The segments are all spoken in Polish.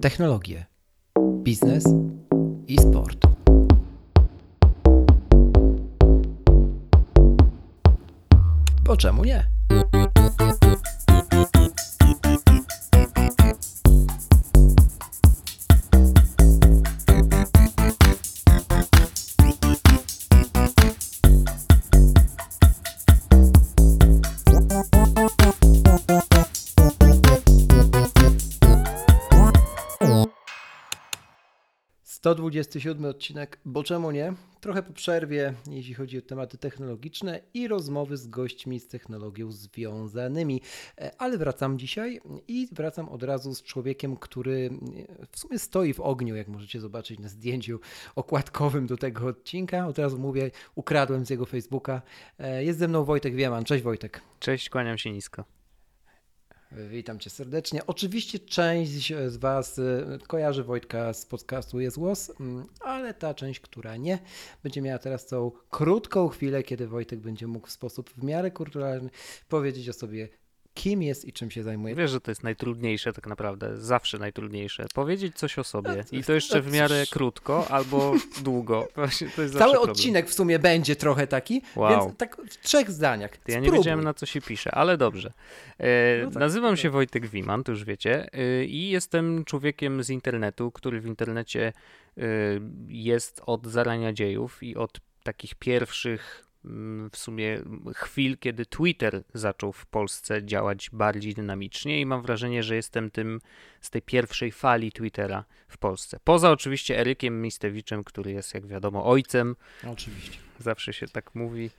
technologie, biznes i sport. Bo czemu nie? Sto dwudziesty siódmy odcinek, bo czemu nie? Trochę po przerwie, jeśli chodzi o tematy technologiczne i rozmowy z gośćmi z technologią związanymi. E, Ale wracam dzisiaj i wracam od razu z człowiekiem, który e, w sumie stoi w ogniu, jak możecie zobaczyć na zdjęciu okładkowym do tego odcinka. Od razu mówię, ukradłem z jego Facebooka. E, Jest ze mną Wojtek Wieman. Cześć Wojtek. Cześć, kłaniam się nisko. Witam cię serdecznie. Oczywiście część z Was y, kojarzy Wojtka z podcastu Jest Głos, mm, ale ta część, która nie, będzie miała teraz tą krótką chwilę, kiedy Wojtek będzie mógł w sposób w miarę kulturalny powiedzieć o sobie, kim jest i czym się zajmuje. Wiesz, że to jest najtrudniejsze tak naprawdę, zawsze najtrudniejsze. Powiedzieć coś o sobie No, i to jeszcze w no miarę cóż. krótko albo długo. Cały odcinek w sumie będzie trochę taki, Wow. więc tak w trzech zdaniach. To ja nie Spróbuj. wiedziałem na co się pisze, ale dobrze. E, No tak, nazywam tak. się Wojtek Wiman, to już wiecie, e, i jestem człowiekiem z internetu, który w internecie e, jest od zarania dziejów i od takich pierwszych w sumie chwil, kiedy Twitter zaczął w Polsce działać bardziej dynamicznie i mam wrażenie, że jestem tym z tej pierwszej fali Twittera w Polsce. Poza oczywiście Erykiem Mistewiczem, który jest jak wiadomo ojcem Oczywiście. zawsze się tak mówi,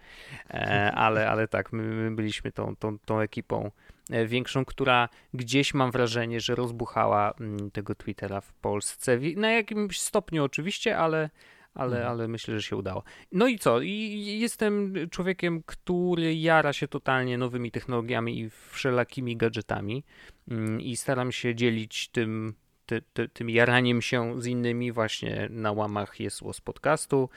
e, ale, ale tak, my, my byliśmy tą, tą, tą ekipą e, większą, która gdzieś mam wrażenie, że rozbuchała mm, tego Twittera w Polsce. Na jakimś stopniu oczywiście, ale, ale, Mhm. ale myślę, że się udało. No i co? I jestem człowiekiem, który jara się totalnie nowymi technologiami i wszelakimi gadżetami mm, i staram się dzielić tym, ty, ty, tym jaraniem się z innymi właśnie na łamach jest łos podcastu.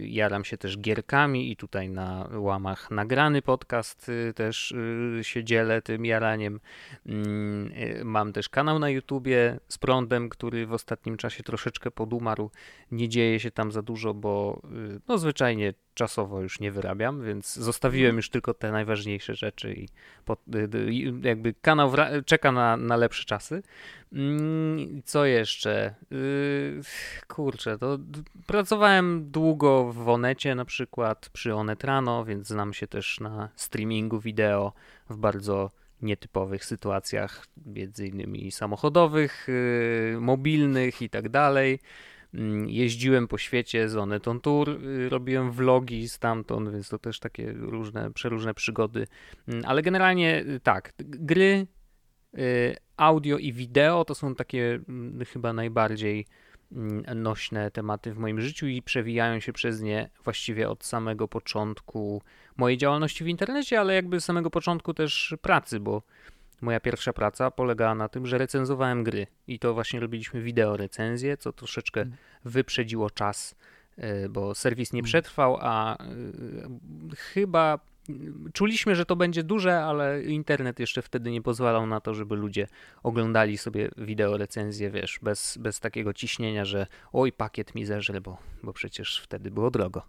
Jaram się też gierkami i tutaj na łamach nagrany podcast y, też y, się dzielę tym jaraniem. Mm, y, Mam też kanał na YouTubie z prądem, który w ostatnim czasie troszeczkę podumarł. Nie dzieje się tam za dużo, bo no zwyczajnie czasowo już nie wyrabiam, więc zostawiłem już tylko te najważniejsze rzeczy i y, y, i jakby kanał wra- czeka na, na lepsze czasy. Mm, Co jeszcze? Yy, kurczę, to pracowałem długo w Onecie na przykład, przy Onet Rano, więc znam się też na streamingu wideo w bardzo nietypowych sytuacjach, między innymi samochodowych, mobilnych i tak dalej. Mm, Jeździłem po świecie z Onet on Tour, yy, robiłem vlogi stamtąd, więc to też takie różne, przeróżne przygody. Mm, Ale generalnie yy, tak, gry, y, audio i wideo to są takie mm, chyba najbardziej nośne tematy w moim życiu i przewijają się przez nie właściwie od samego początku mojej działalności w internecie, ale jakby z samego początku też pracy, bo moja pierwsza praca polegała na tym, że recenzowałem gry i to właśnie robiliśmy wideo recenzje, co troszeczkę Mm. wyprzedziło czas, y, bo serwis nie Mm. przetrwał, a y, chyba czuliśmy, że to będzie duże, ale internet jeszcze wtedy nie pozwalał na to, żeby ludzie oglądali sobie wideo recenzje, wiesz, bez, bez takiego ciśnienia, że oj, pakiet mi zeżre, bo, bo przecież wtedy było drogo.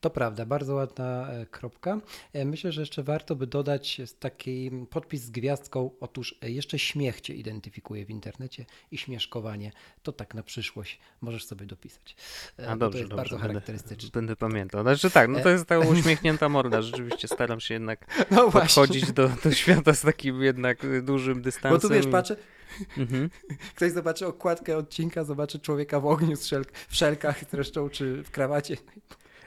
To prawda, bardzo ładna e, kropka. E, Myślę, że jeszcze warto by dodać taki podpis z gwiazdką. Otóż e, jeszcze śmiech cię identyfikuje w internecie i śmieszkowanie. To tak na przyszłość możesz sobie dopisać. A dobrze, to jest dobrze, bardzo charakterystyczne. Będę pamiętał. Znaczy tak, no to jest ta uśmiechnięta morda, rzeczywiście staram się jednak No podchodzić do, do świata z takim jednak dużym dystansem. bo tu wiesz, patrzę, Mhm. ktoś zobaczy okładkę odcinka, zobaczy człowieka w ogniu z w szelkach zresztą, czy w krawacie.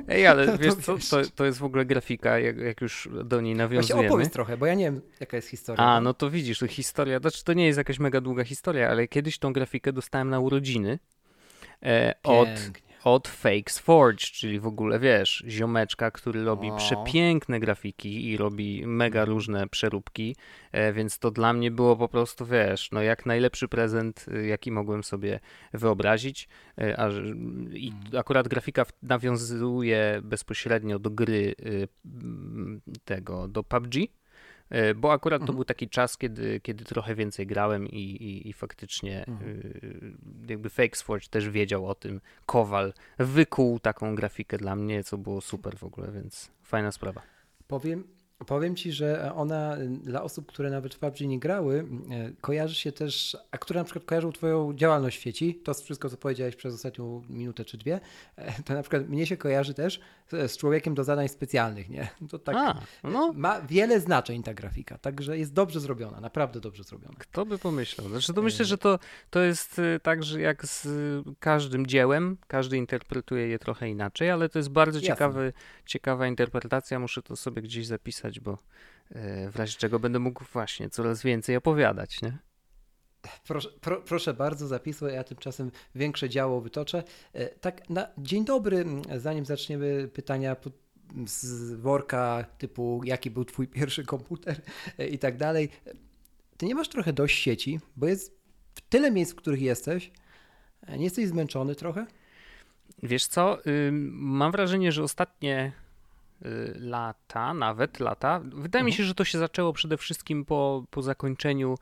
Ej, ale to wiesz co, to, to jest w ogóle grafika, jak, jak już do niej Właśnie nawiązujemy. opowiedz trochę, bo ja nie wiem, jaka jest historia. A, no to widzisz, to historia, znaczy to nie jest jakaś mega długa historia, ale kiedyś tą grafikę dostałem na urodziny e, od. Od Fakes Forge, czyli w ogóle, wiesz, ziomeczka, który robi O. przepiękne grafiki i robi mega różne przeróbki, e, więc to dla mnie było po prostu, wiesz, no jak najlepszy prezent, y, jaki mogłem sobie wyobrazić, e, a, i akurat grafika nawiązuje bezpośrednio do gry tego, do PUBG, E, bo akurat to mhm. był taki czas, kiedy, kiedy trochę więcej grałem i, i, i faktycznie mhm. Y, jakby FakeSforge też wiedział o tym. Kowal wykuł taką grafikę dla mnie, co było super w ogóle, więc fajna sprawa. Powiem, Powiem ci, że ona dla osób, które nawet w PUBG nie grały, e, kojarzy się też, a które na przykład kojarzą twoją działalność w sieci, to wszystko, co powiedziałeś przez ostatnią minutę czy dwie, e, to na przykład mnie się kojarzy też z człowiekiem do zadań specjalnych, nie? To tak a, no. ma wiele znaczeń ta grafika, także jest dobrze zrobiona, naprawdę dobrze zrobiona. Kto by pomyślał? Znaczy to myślę, że to, to jest e, tak, że jak z każdym dziełem, każdy interpretuje je trochę inaczej, ale to jest bardzo ciekawy, ciekawa interpretacja, muszę to sobie gdzieś zapisać bo e, w razie czego będę mógł właśnie coraz więcej opowiadać, nie? Proszę, pro, proszę bardzo, zapisuj, ja tymczasem większe działo wytoczę. E, tak, na dzień dobry, zanim zaczniemy pytania z worka typu jaki był twój pierwszy komputer e, i tak dalej. Ty nie masz trochę dość sieci, bo jest w tyle miejsc, w których jesteś. Nie jesteś zmęczony trochę? Wiesz co, mam wrażenie, że ostatnie lata, nawet lata. Wydaje mi się, mhm. że to się zaczęło przede wszystkim po, po zakończeniu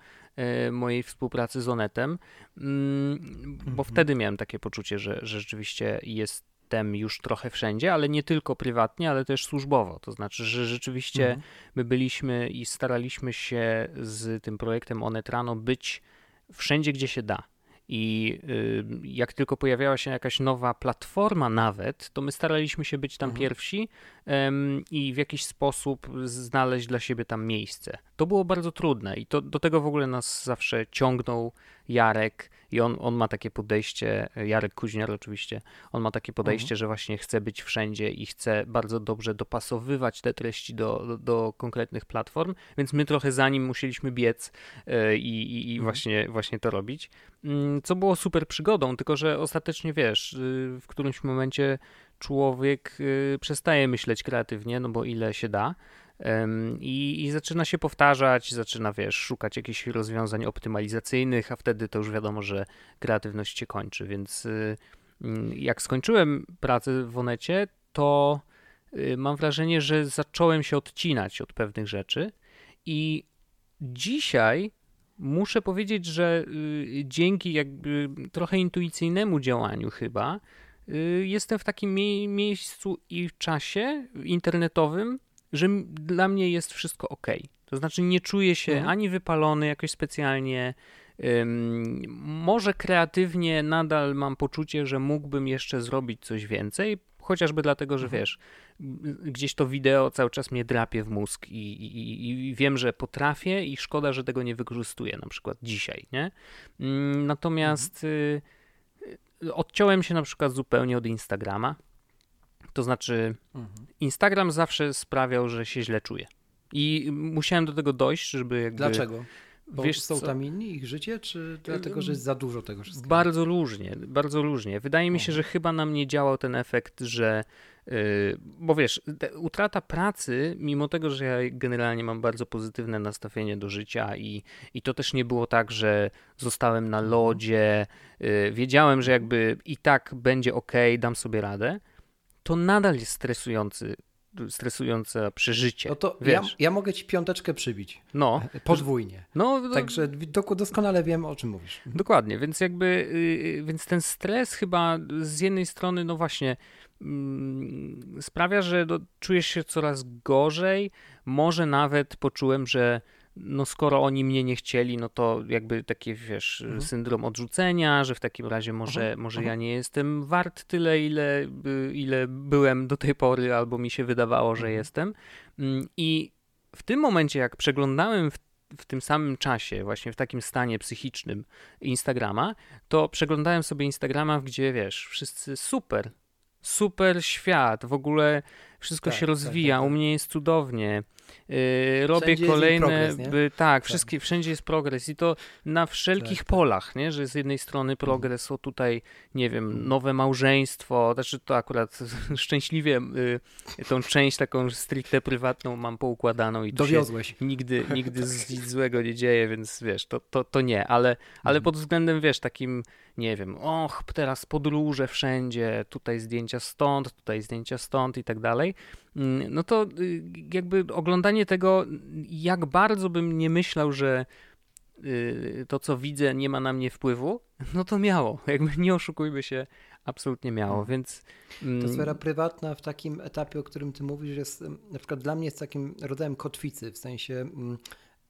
y, mojej współpracy z Onetem, mm, bo mhm. wtedy miałem takie poczucie, że, że rzeczywiście jestem już trochę wszędzie, ale nie tylko prywatnie, ale też służbowo. To znaczy, że rzeczywiście mhm. my byliśmy i staraliśmy się z tym projektem Onetrano być wszędzie, gdzie się da. I y, jak tylko pojawiała się jakaś nowa platforma, nawet, to my staraliśmy się być tam mhm. pierwsi i w jakiś sposób znaleźć dla siebie tam miejsce. To było bardzo trudne i to, do tego w ogóle nas zawsze ciągnął Jarek i on, on ma takie podejście, Jarek Kuźniar oczywiście, on ma takie podejście, mhm. że właśnie chce być wszędzie i chce bardzo dobrze dopasowywać te treści do, do, do konkretnych platform, więc my trochę za nim musieliśmy biec e, i, i, i mhm. właśnie, właśnie to robić, mm, co było super przygodą, tylko że ostatecznie wiesz, y, w którymś momencie człowiek y, przestaje myśleć kreatywnie, no bo ile się da, i, I, zaczyna się powtarzać, zaczyna, wiesz, szukać jakichś rozwiązań optymalizacyjnych, a wtedy to już wiadomo, że kreatywność się kończy. Więc y, mm, jak skończyłem pracę w Onecie, to y, mam wrażenie, że zacząłem się odcinać od pewnych rzeczy i dzisiaj muszę powiedzieć, że dzięki jakby trochę intuicyjnemu działaniu chyba, jestem w takim miejscu i czasie internetowym, że dla mnie jest wszystko ok. To znaczy nie czuję się mhm. ani wypalony jakoś specjalnie. Um, może kreatywnie nadal mam poczucie, że mógłbym jeszcze zrobić coś więcej, chociażby dlatego, że mhm. wiesz, gdzieś to wideo cały czas mnie drapie w mózg i, i, i, wiem, że potrafię i szkoda, że tego nie wykorzystuję na przykład dzisiaj, nie? Natomiast mhm. Odciąłem się na przykład zupełnie od Instagrama. To znaczy, mhm. Instagram zawsze sprawiał, że się źle czuję. I musiałem do tego dojść, żeby jakby... Dlaczego? Bo Wiesz są co? tam inni, ich życie, czy dlatego, że jest za dużo tego wszystkiego? Bardzo różnie, bardzo różnie. Wydaje mi się, że chyba na mnie działał ten efekt, że bo wiesz, utrata pracy, mimo tego, że ja generalnie mam bardzo pozytywne nastawienie do życia i, i to też nie było tak, że zostałem na lodzie, yy, wiedziałem, że jakby i tak będzie ok, dam sobie radę, to nadal jest stresujący stresujące przeżycie. No to ja, ja, mogę ci piąteczkę przybić. No. Podwójnie. No, no, Także doskonale wiem, o czym mówisz. Dokładnie, więc jakby, yy, więc ten stres chyba z jednej strony, no właśnie, yy, sprawia, że do, czujesz się coraz gorzej. Może nawet poczułem, że no skoro oni mnie nie chcieli, no to jakby taki, wiesz, mhm. syndrom odrzucenia, że w takim razie może, mhm. może ja nie jestem wart tyle, ile, ile byłem do tej pory, albo mi się wydawało, że mhm. jestem. Mm, I w tym momencie, jak przeglądałem w, w tym samym czasie, właśnie w takim stanie psychicznym Instagrama, to przeglądałem sobie Instagrama, gdzie wiesz, wszyscy super, super świat, w ogóle wszystko tak, się rozwija, tak, tak, u tak. mnie jest cudownie. Yy, robię kolejne, progres, by, tak, tak, wszystkie, wszędzie jest progres i to na wszelkich tak, polach, nie? że z jednej strony progres, o tutaj, nie wiem, nowe małżeństwo, znaczy to akurat szczęśliwie y, tą część taką stricte prywatną mam poukładaną i Dowiozłeś. nigdy, nigdy nic złego nie dzieje, więc wiesz, to, to, to nie, ale, ale mhm. pod względem, wiesz, takim, nie wiem, och, teraz podróże wszędzie, tutaj zdjęcia stąd, tutaj zdjęcia stąd i tak dalej, no to y, jakby oglądanie tego, jak bardzo bym nie myślał, że y, to, co widzę, nie ma na mnie wpływu, no to miało. Jakby nie oszukujmy się, absolutnie miało, Mhm. więc... Ta mm, sfera prywatna w takim etapie, o którym ty mówisz, jest em, na przykład dla mnie jest takim rodzajem kotwicy, w sensie mm,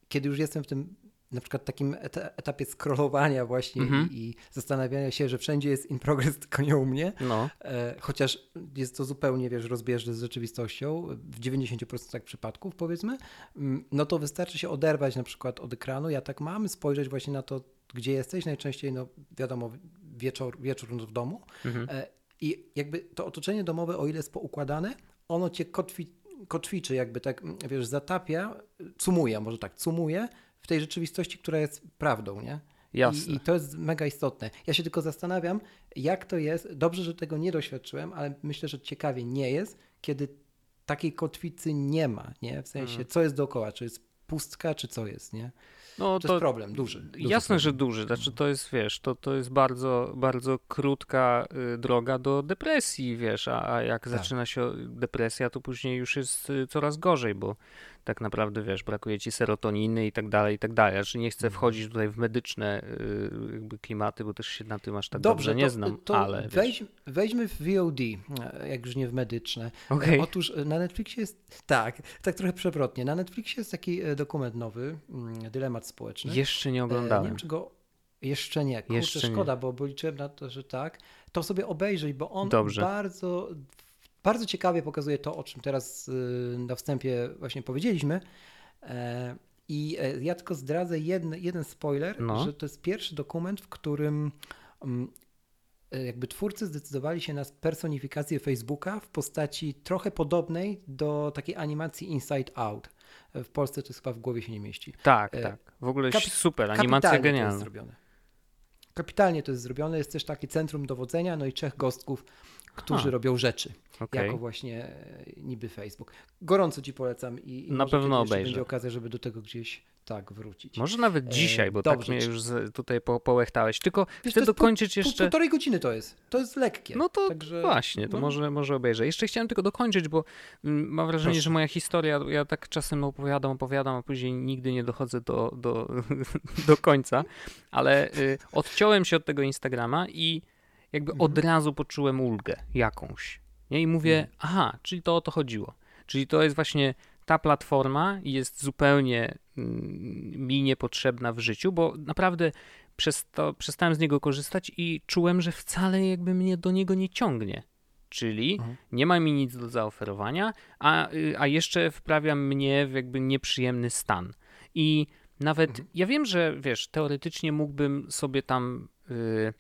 kiedy już jestem w tym na przykład takim eta- etapie scrollowania właśnie Mhm. i, i zastanawiania się, że wszędzie jest in progress, tylko nie u mnie, No, e, chociaż jest to zupełnie, wiesz, rozbieżne z rzeczywistością, w 90% przypadków powiedzmy, mm, no to wystarczy się oderwać na przykład od ekranu, ja tak mam, spojrzeć właśnie na to, gdzie jesteś, najczęściej, no wiadomo, wieczór, wieczór w domu, mhm. E, I jakby to otoczenie domowe, o ile jest poukładane, ono cię kotwi, kotwiczy, jakby tak, mm, wiesz, zatapia, cumuje, może tak, cumuje tej rzeczywistości, która jest prawdą, nie? jasne. I, I to jest mega istotne. Ja się tylko zastanawiam, jak to jest. Dobrze, że tego nie doświadczyłem, ale myślę, że ciekawie nie jest, kiedy takiej kotwicy nie ma, nie? W sensie, Mhm. co jest dookoła, czy jest pustka, czy co jest, nie? No To, jest problem duży. duży Jasne, problem. że duży. Znaczy to jest, wiesz, to, to jest bardzo, bardzo krótka y, droga do depresji, wiesz, a, a jak Tak. zaczyna się depresja, to później już jest y, coraz gorzej, bo tak naprawdę, wiesz, brakuje ci serotoniny i tak dalej, i tak dalej. Znaczy nie chcę Mhm. wchodzić tutaj w medyczne y, klimaty, bo też się na tym aż tak Dobrze, dobrze nie to, znam, to ale wejdź, wejdźmy w VOD, jak już nie w medyczne. E, Otóż e, na Netflixie jest, tak, tak trochę przewrotnie, na Netflixie jest taki e, dokument nowy, mm, Dylemat Społeczny. jeszcze nie E, oglądałem. Nie wiem, czy go jeszcze nie. Kurczę, Jeszcze nie. szkoda, bo, bo liczyłem na to, że tak. To sobie obejrzyj, bo on Dobrze. bardzo, bardzo ciekawie pokazuje to, o czym teraz y, na wstępie właśnie powiedzieliśmy. E, I e, ja tylko zdradzę jeden, jeden spoiler, No. że to jest pierwszy dokument, w którym mm, e, jakby twórcy zdecydowali się na personifikację Facebooka w postaci trochę podobnej do takiej animacji Inside Out. W Polsce to jest chyba w głowie się nie mieści. Tak, tak. W ogóle kapi- super, animacja Kapitalnie To jest genialna. zrobione. Kapitalnie to jest zrobione. Jest też takie centrum dowodzenia, no i trzech gostków, którzy Ha. robią rzeczy, Okej. jako właśnie e, niby Facebook. Gorąco ci polecam i, i Na pewno obejrzę. będzie okazja, żeby do tego gdzieś tak wrócić. Może nawet E, dzisiaj, bo tak dobrze, mnie czy- już tutaj po, połechtałeś. Tylko Wiesz, chcę po- dokończyć Pół- jeszcze... Półtorej godziny to jest. To jest lekkie. No to Także, właśnie, to no, może, może obejrzę. Jeszcze chciałem tylko dokończyć, bo mm, mam wrażenie, Proszę. że moja historia, ja tak czasem opowiadam, opowiadam, a później nigdy nie dochodzę do, do, do końca, ale y, odciąłem się od tego Instagrama i jakby Mhm. od razu poczułem ulgę jakąś. Nie? I mówię, Mhm. aha, czyli to o to chodziło. Czyli to jest właśnie ta platforma jest zupełnie mm, mi niepotrzebna w życiu, bo naprawdę przez to przestałem z niego korzystać i czułem, że wcale jakby mnie do niego nie ciągnie. Czyli Mhm. nie ma mi nic do zaoferowania, a, y, a jeszcze wprawia mnie w jakby nieprzyjemny stan. I nawet Mhm. ja wiem, że wiesz, teoretycznie mógłbym sobie tam y,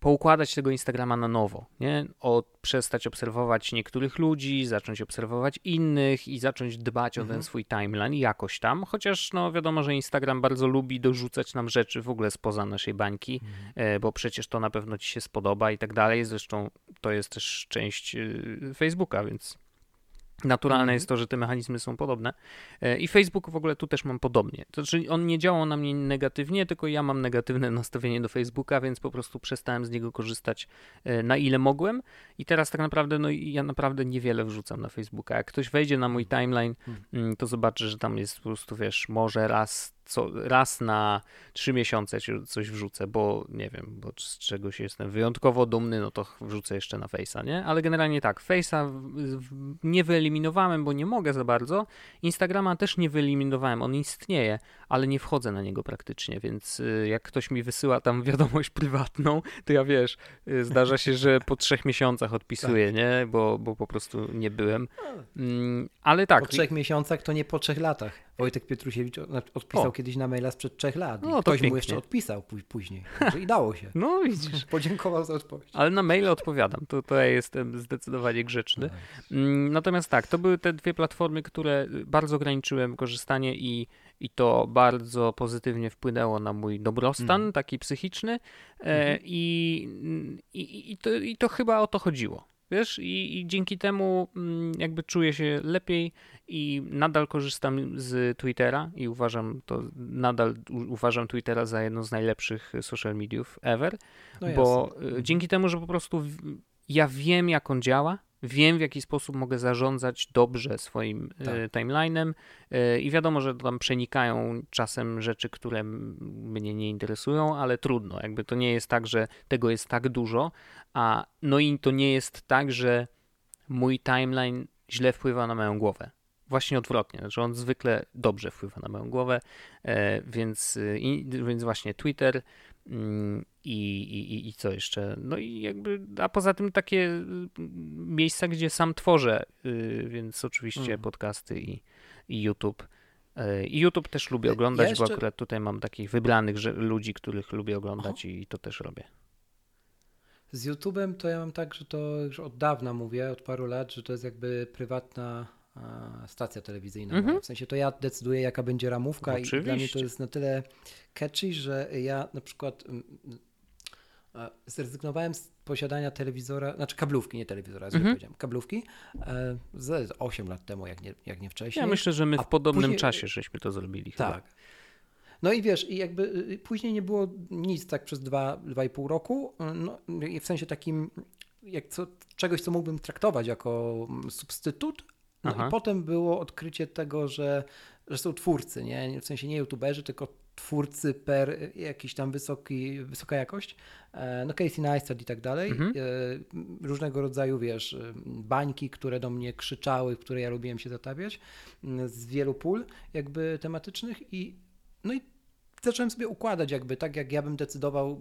poukładać tego Instagrama na nowo, nie? O, przestać obserwować niektórych ludzi, zacząć obserwować innych i zacząć dbać o ten Mhm. swój timeline jakoś tam, chociaż no wiadomo, że Instagram bardzo lubi dorzucać nam rzeczy w ogóle spoza naszej bańki, e, bo przecież to na pewno ci się spodoba i tak dalej. Zresztą to jest też część y, Facebooka, więc naturalne Mhm. jest to, że te mechanizmy są podobne. E, I Facebook w ogóle tu też mam podobnie. To znaczy on nie działał na mnie negatywnie, tylko ja mam negatywne nastawienie do Facebooka, więc po prostu przestałem z niego korzystać e, na ile mogłem. I teraz tak naprawdę, no ja naprawdę niewiele wrzucam na Facebooka. Jak ktoś wejdzie na mój timeline, Mhm. mm, to zobaczy, że tam jest po prostu, wiesz, może raz, co, raz na trzy miesiące coś wrzucę, bo nie wiem, bo z czegoś jestem wyjątkowo dumny, no to wrzucę jeszcze na Face'a, nie? Ale generalnie tak, Face'a nie wyeliminowałem, bo nie mogę za bardzo. Instagrama też nie wyeliminowałem, on istnieje, ale nie wchodzę na niego praktycznie, więc y, jak ktoś mi wysyła tam wiadomość prywatną, to ja wiesz, y, zdarza się, że po trzech miesiącach odpisuję, nie? Bo, bo po prostu nie byłem. Mm, ale tak. Po trzech miesiącach to nie po trzech latach. Wojtek Pietrusiewicz od- odpisał O. kiedyś na maila sprzed trzech lat. No, ktoś mu pięknie. jeszcze odpisał pó- później. Także I dało się. No widzisz. Podziękował za odpowiedź. Ale na maile odpowiadam, ja jestem zdecydowanie grzeczny. Mm, Natomiast tak, to były te dwie platformy, które bardzo ograniczyłem korzystanie i, i to bardzo pozytywnie wpłynęło na mój dobrostan, Mhm. taki psychiczny. E, Mhm. i, i, i, to, I to chyba o to chodziło. Wiesz, i, i dzięki temu mm, jakby czuję się lepiej i nadal korzystam z Twittera i uważam to, nadal uważam Twittera za jedną z najlepszych social mediów ever No bo jasne. y, dzięki temu, że po prostu ja wiem, jak on działa, wiem w jaki sposób mogę zarządzać dobrze swoim tak. timeline'em i wiadomo, że tam przenikają czasem rzeczy, które mnie nie interesują, ale trudno. Jakby to nie jest tak, że tego jest tak dużo, a no i to nie jest tak, że mój timeline źle wpływa na moją głowę. Właśnie odwrotnie, znaczy on zwykle dobrze wpływa na moją głowę, e, więc, y, i, więc właśnie Twitter mm, i, i, i co jeszcze? No i jakby, a poza tym takie y, miejsca, gdzie sam tworzę, y, więc oczywiście mhm. podcasty i, i YouTube. E, I YouTube też lubię oglądać, ja jeszcze... bo akurat tutaj mam takich wybranych że, ludzi, których lubię oglądać Aha. i to też robię. Z YouTube'em to ja mam tak, że to już od dawna mówię, od paru lat, że to jest jakby prywatna stacja telewizyjna. Mhm. W sensie to ja decyduję, jaka będzie ramówka Oczywiście. i dla mnie to jest na tyle catchy, że ja na przykład mm, zrezygnowałem z posiadania telewizora, znaczy kablówki, nie telewizora, mhm. powiedziałem, kablówki e, z 8 lat temu, jak nie, jak nie wcześniej. Ja myślę, że my w podobnym później... czasie żeśmy to zrobili. Tak. Chyba. No i wiesz, i jakby y, y, później nie było nic tak przez dwa, dwa i pół roku, no, w sensie takim jak co, czegoś, co mógłbym traktować jako mm, substytut, no Aha. i potem było odkrycie tego, że, że są twórcy, nie? w sensie nie youtuberzy, tylko twórcy per jakiś tam wysoki, wysoka jakość, e, no Casey Neistat i tak dalej, mhm. E, różnego rodzaju, wiesz, bańki, które do mnie krzyczały, w które ja lubiłem się zatapiać, z wielu pól jakby tematycznych i no i zacząłem sobie układać jakby tak, jak ja bym decydował,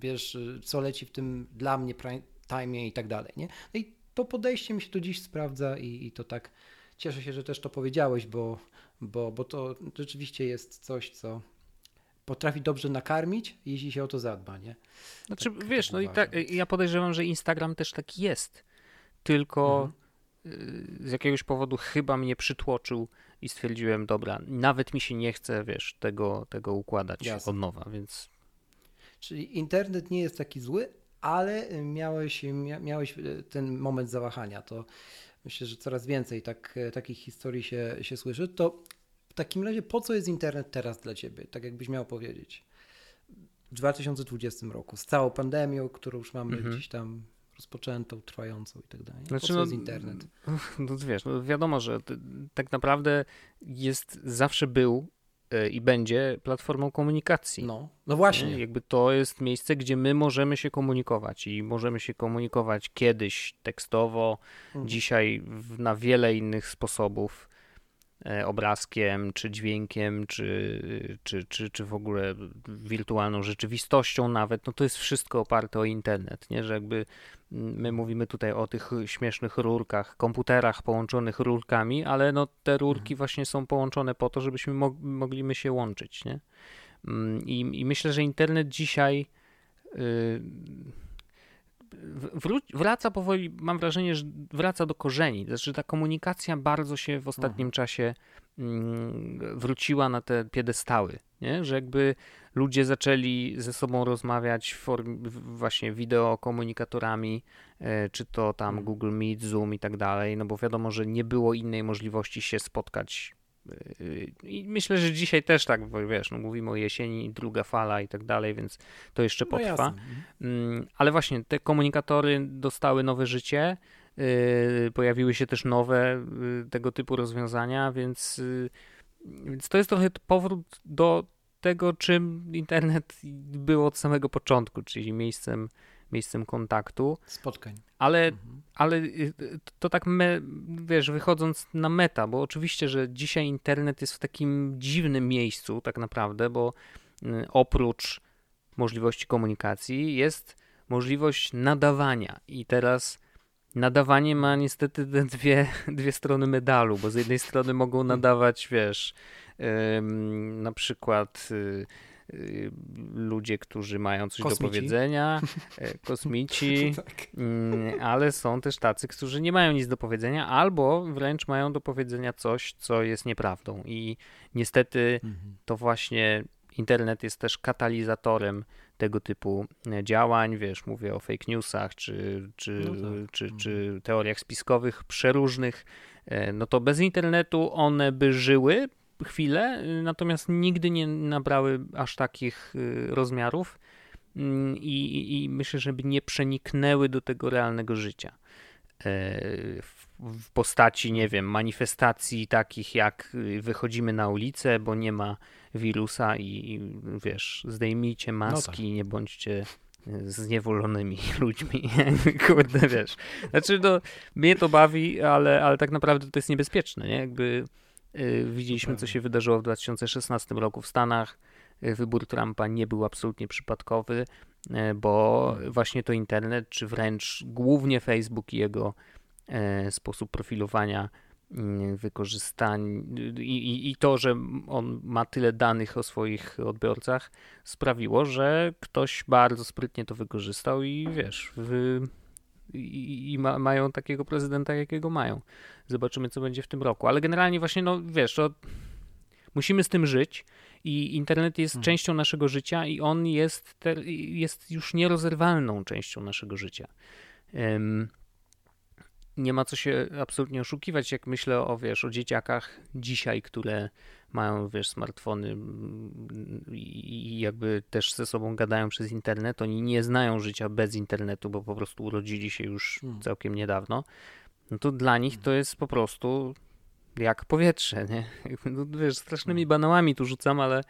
wiesz, co leci w tym dla mnie prime time i tak dalej, nie? No i to podejście mi się to dziś sprawdza i, i to tak cieszę się, że też to powiedziałeś, bo, bo, bo to rzeczywiście jest coś, co potrafi dobrze nakarmić, jeśli się o to zadba, nie? Znaczy, tak, wiesz, tak no i tak, ja podejrzewam, że Instagram też taki jest, tylko mhm. Y, z jakiegoś powodu chyba mnie przytłoczył i stwierdziłem, dobra, nawet mi się nie chce, wiesz, tego, tego układać Jasne. od nowa, więc... Czyli internet nie jest taki zły, ale miałeś, miałeś e, ten moment zawahania. To myślę, że coraz więcej tak, e, takich historii się, się słyszy. To w takim razie, po co jest internet teraz dla ciebie? Tak jakbyś miał powiedzieć. W 2020 roku, z całą pandemią, którą już mamy mhm. gdzieś tam rozpoczętą, trwającą i tak dalej. Znaczy, po co no, jest internet? No wiesz, no wiadomo, że tak naprawdę jest, zawsze był i będzie platformą komunikacji. No, no właśnie. Jakby to jest miejsce, gdzie my możemy się komunikować i możemy się komunikować kiedyś tekstowo, mhm. dzisiaj na wiele innych sposobów. E, obrazkiem, czy dźwiękiem, czy, czy, czy, czy w ogóle wirtualną rzeczywistością nawet, no to jest wszystko oparte o internet, nie? Że jakby my mówimy tutaj o tych śmiesznych rurkach, komputerach połączonych rurkami, ale no te rurki mhm. właśnie są połączone po to, żebyśmy mo mogli my się łączyć, nie? Mm, I, I myślę, że internet dzisiaj yy, wraca powoli, mam wrażenie, że wraca do korzeni. Znaczy ta komunikacja bardzo się w ostatnim mhm. czasie mm, wróciła na te piedestały, nie? że jakby ludzie zaczęli ze sobą rozmawiać w formie właśnie wideokomunikatorami, e, czy to tam mhm. Google Meet, Zoom i tak dalej, no bo wiadomo, że nie było innej możliwości się spotkać i myślę, że dzisiaj też tak, bo wiesz, no mówimy o jesieni, druga fala i tak dalej, więc to jeszcze no potrwa. No Ale właśnie te komunikatory dostały nowe życie, y, pojawiły się też nowe y, tego typu rozwiązania, więc, więc to jest trochę powrót do tego, czym internet był od samego początku, czyli miejscem miejscem kontaktu. Spotkań. Ale, mhm. ale y, to tak, me, wiesz, wychodząc na meta, bo oczywiście, że dzisiaj internet jest w takim dziwnym miejscu tak naprawdę, bo y, oprócz możliwości komunikacji jest możliwość nadawania i teraz nadawanie ma niestety te dwie, dwie strony medalu, bo z jednej strony mogą nadawać, wiesz, na przykład y, Y, ludzie, którzy mają coś kosmici. do powiedzenia, e, kosmici, tak. Mm, ale są też tacy, którzy nie mają nic do powiedzenia, albo wręcz mają do powiedzenia coś, co jest nieprawdą. I niestety mhm. to właśnie internet jest też katalizatorem tego typu e, działań, wiesz, mówię o fake newsach, czy, czy, no tak. czy, czy mhm. teoriach spiskowych przeróżnych, e, no to bez internetu one by żyły, chwilę, y, natomiast nigdy nie nabrały aż takich y, rozmiarów mm, i, i myślę, żeby nie przeniknęły do tego realnego życia. w postaci, nie wiem, manifestacji takich jak wychodzimy na ulicę, bo nie ma wirusa i wiesz, zdejmijcie maski, no tak. nie bądźcie zniewolonymi ludźmi. Kurde, wiesz. Znaczy, no, mnie to bawi, ale, ale tak naprawdę to jest niebezpieczne, nie? Jakby widzieliśmy, co się wydarzyło w 2016 roku w Stanach. Yy, wybór Trumpa nie był absolutnie przypadkowy, yy, bo właśnie to internet, czy wręcz głównie Facebook i jego y, sposób profilowania Mm, wykorzystań i, i, i, to, że on ma tyle danych o swoich odbiorcach, sprawiło, że ktoś bardzo sprytnie to wykorzystał i wiesz, wy, i, i ma, mają takiego prezydenta, jakiego mają. Zobaczymy, co będzie w tym roku. Ale generalnie właśnie, no wiesz, to musimy z tym żyć i internet jest hmm. częścią naszego życia i on jest, jest już nierozerwalną częścią naszego życia. Um, nie ma co się absolutnie oszukiwać, jak myślę o, wiesz, o dzieciakach dzisiaj, które mają, wiesz, smartfony mm, i jakby też ze sobą gadają przez internet, oni nie znają życia bez internetu, bo po prostu urodzili się już hmm. całkiem niedawno, no to dla nich to jest po prostu jak powietrze, nie? No, wiesz, strasznymi hmm. banałami tu rzucam, ale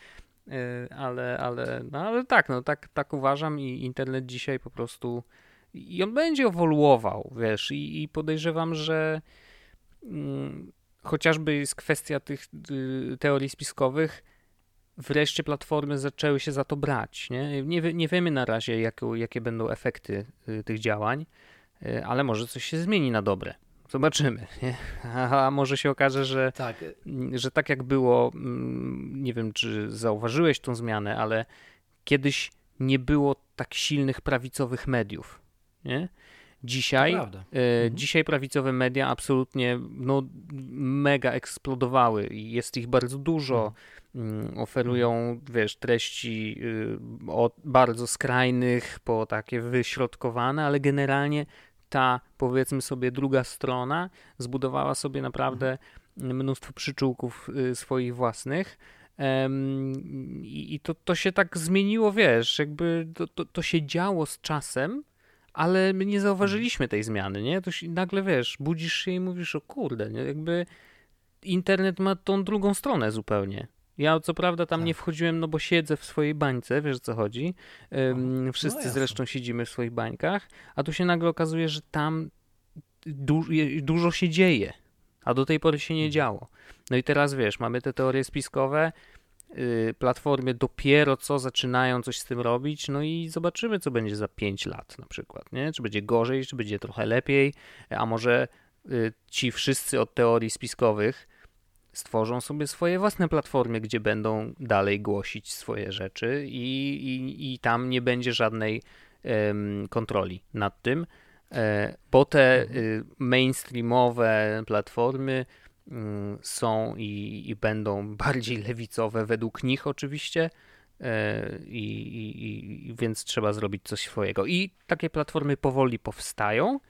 e, ale, ale, no ale tak, no tak, tak uważam i internet dzisiaj po prostu i on będzie ewoluował, wiesz, i, i podejrzewam, że mm, chociażby jest kwestia tych y, teorii spiskowych, wreszcie platformy zaczęły się za to brać. Nie, nie, nie wiemy na razie, jak, jakie będą efekty y, tych działań, y, ale może coś się zmieni na dobre. Zobaczymy. Nie? A, może się okaże, że tak. że tak jak było, mm, nie wiem, czy zauważyłeś tą zmianę, ale kiedyś nie było tak silnych prawicowych mediów. Nie? Dzisiaj, e, mhm. dzisiaj prawicowe media absolutnie no, mega eksplodowały i jest ich bardzo dużo. Mhm. Mm, oferują, wiesz, treści y, od bardzo skrajnych po takie wyśrodkowane, ale generalnie ta, powiedzmy sobie, druga strona zbudowała sobie naprawdę mhm. mnóstwo przyczółków y, swoich własnych. I to, to się tak zmieniło, wiesz, jakby to, to, to się działo z czasem, ale my nie zauważyliśmy tej zmiany, nie? To się, nagle wiesz, budzisz się i mówisz, o kurde, nie? jakby internet ma tą drugą stronę zupełnie. Ja co prawda tam tak. nie wchodziłem, no bo siedzę w swojej bańce, wiesz o co chodzi. Um, wszyscy no zresztą siedzimy w swoich bańkach, a tu się nagle okazuje, że tam du dużo się dzieje, a do tej pory się nie mhm. działo. No i teraz wiesz, mamy te teorie spiskowe, platformy dopiero co zaczynają coś z tym robić, no i zobaczymy, co będzie za 5 lat na przykład, nie? Czy będzie gorzej, czy będzie trochę lepiej, a może y, ci wszyscy od teorii spiskowych stworzą sobie swoje własne platformy, gdzie będą dalej głosić swoje rzeczy i, i, i tam nie będzie żadnej um, kontroli nad tym, e, bo te mhm. y, mainstreamowe platformy są i, i będą bardziej lewicowe według nich oczywiście. E, I, i, I, więc trzeba zrobić coś swojego. I takie platformy powoli powstają.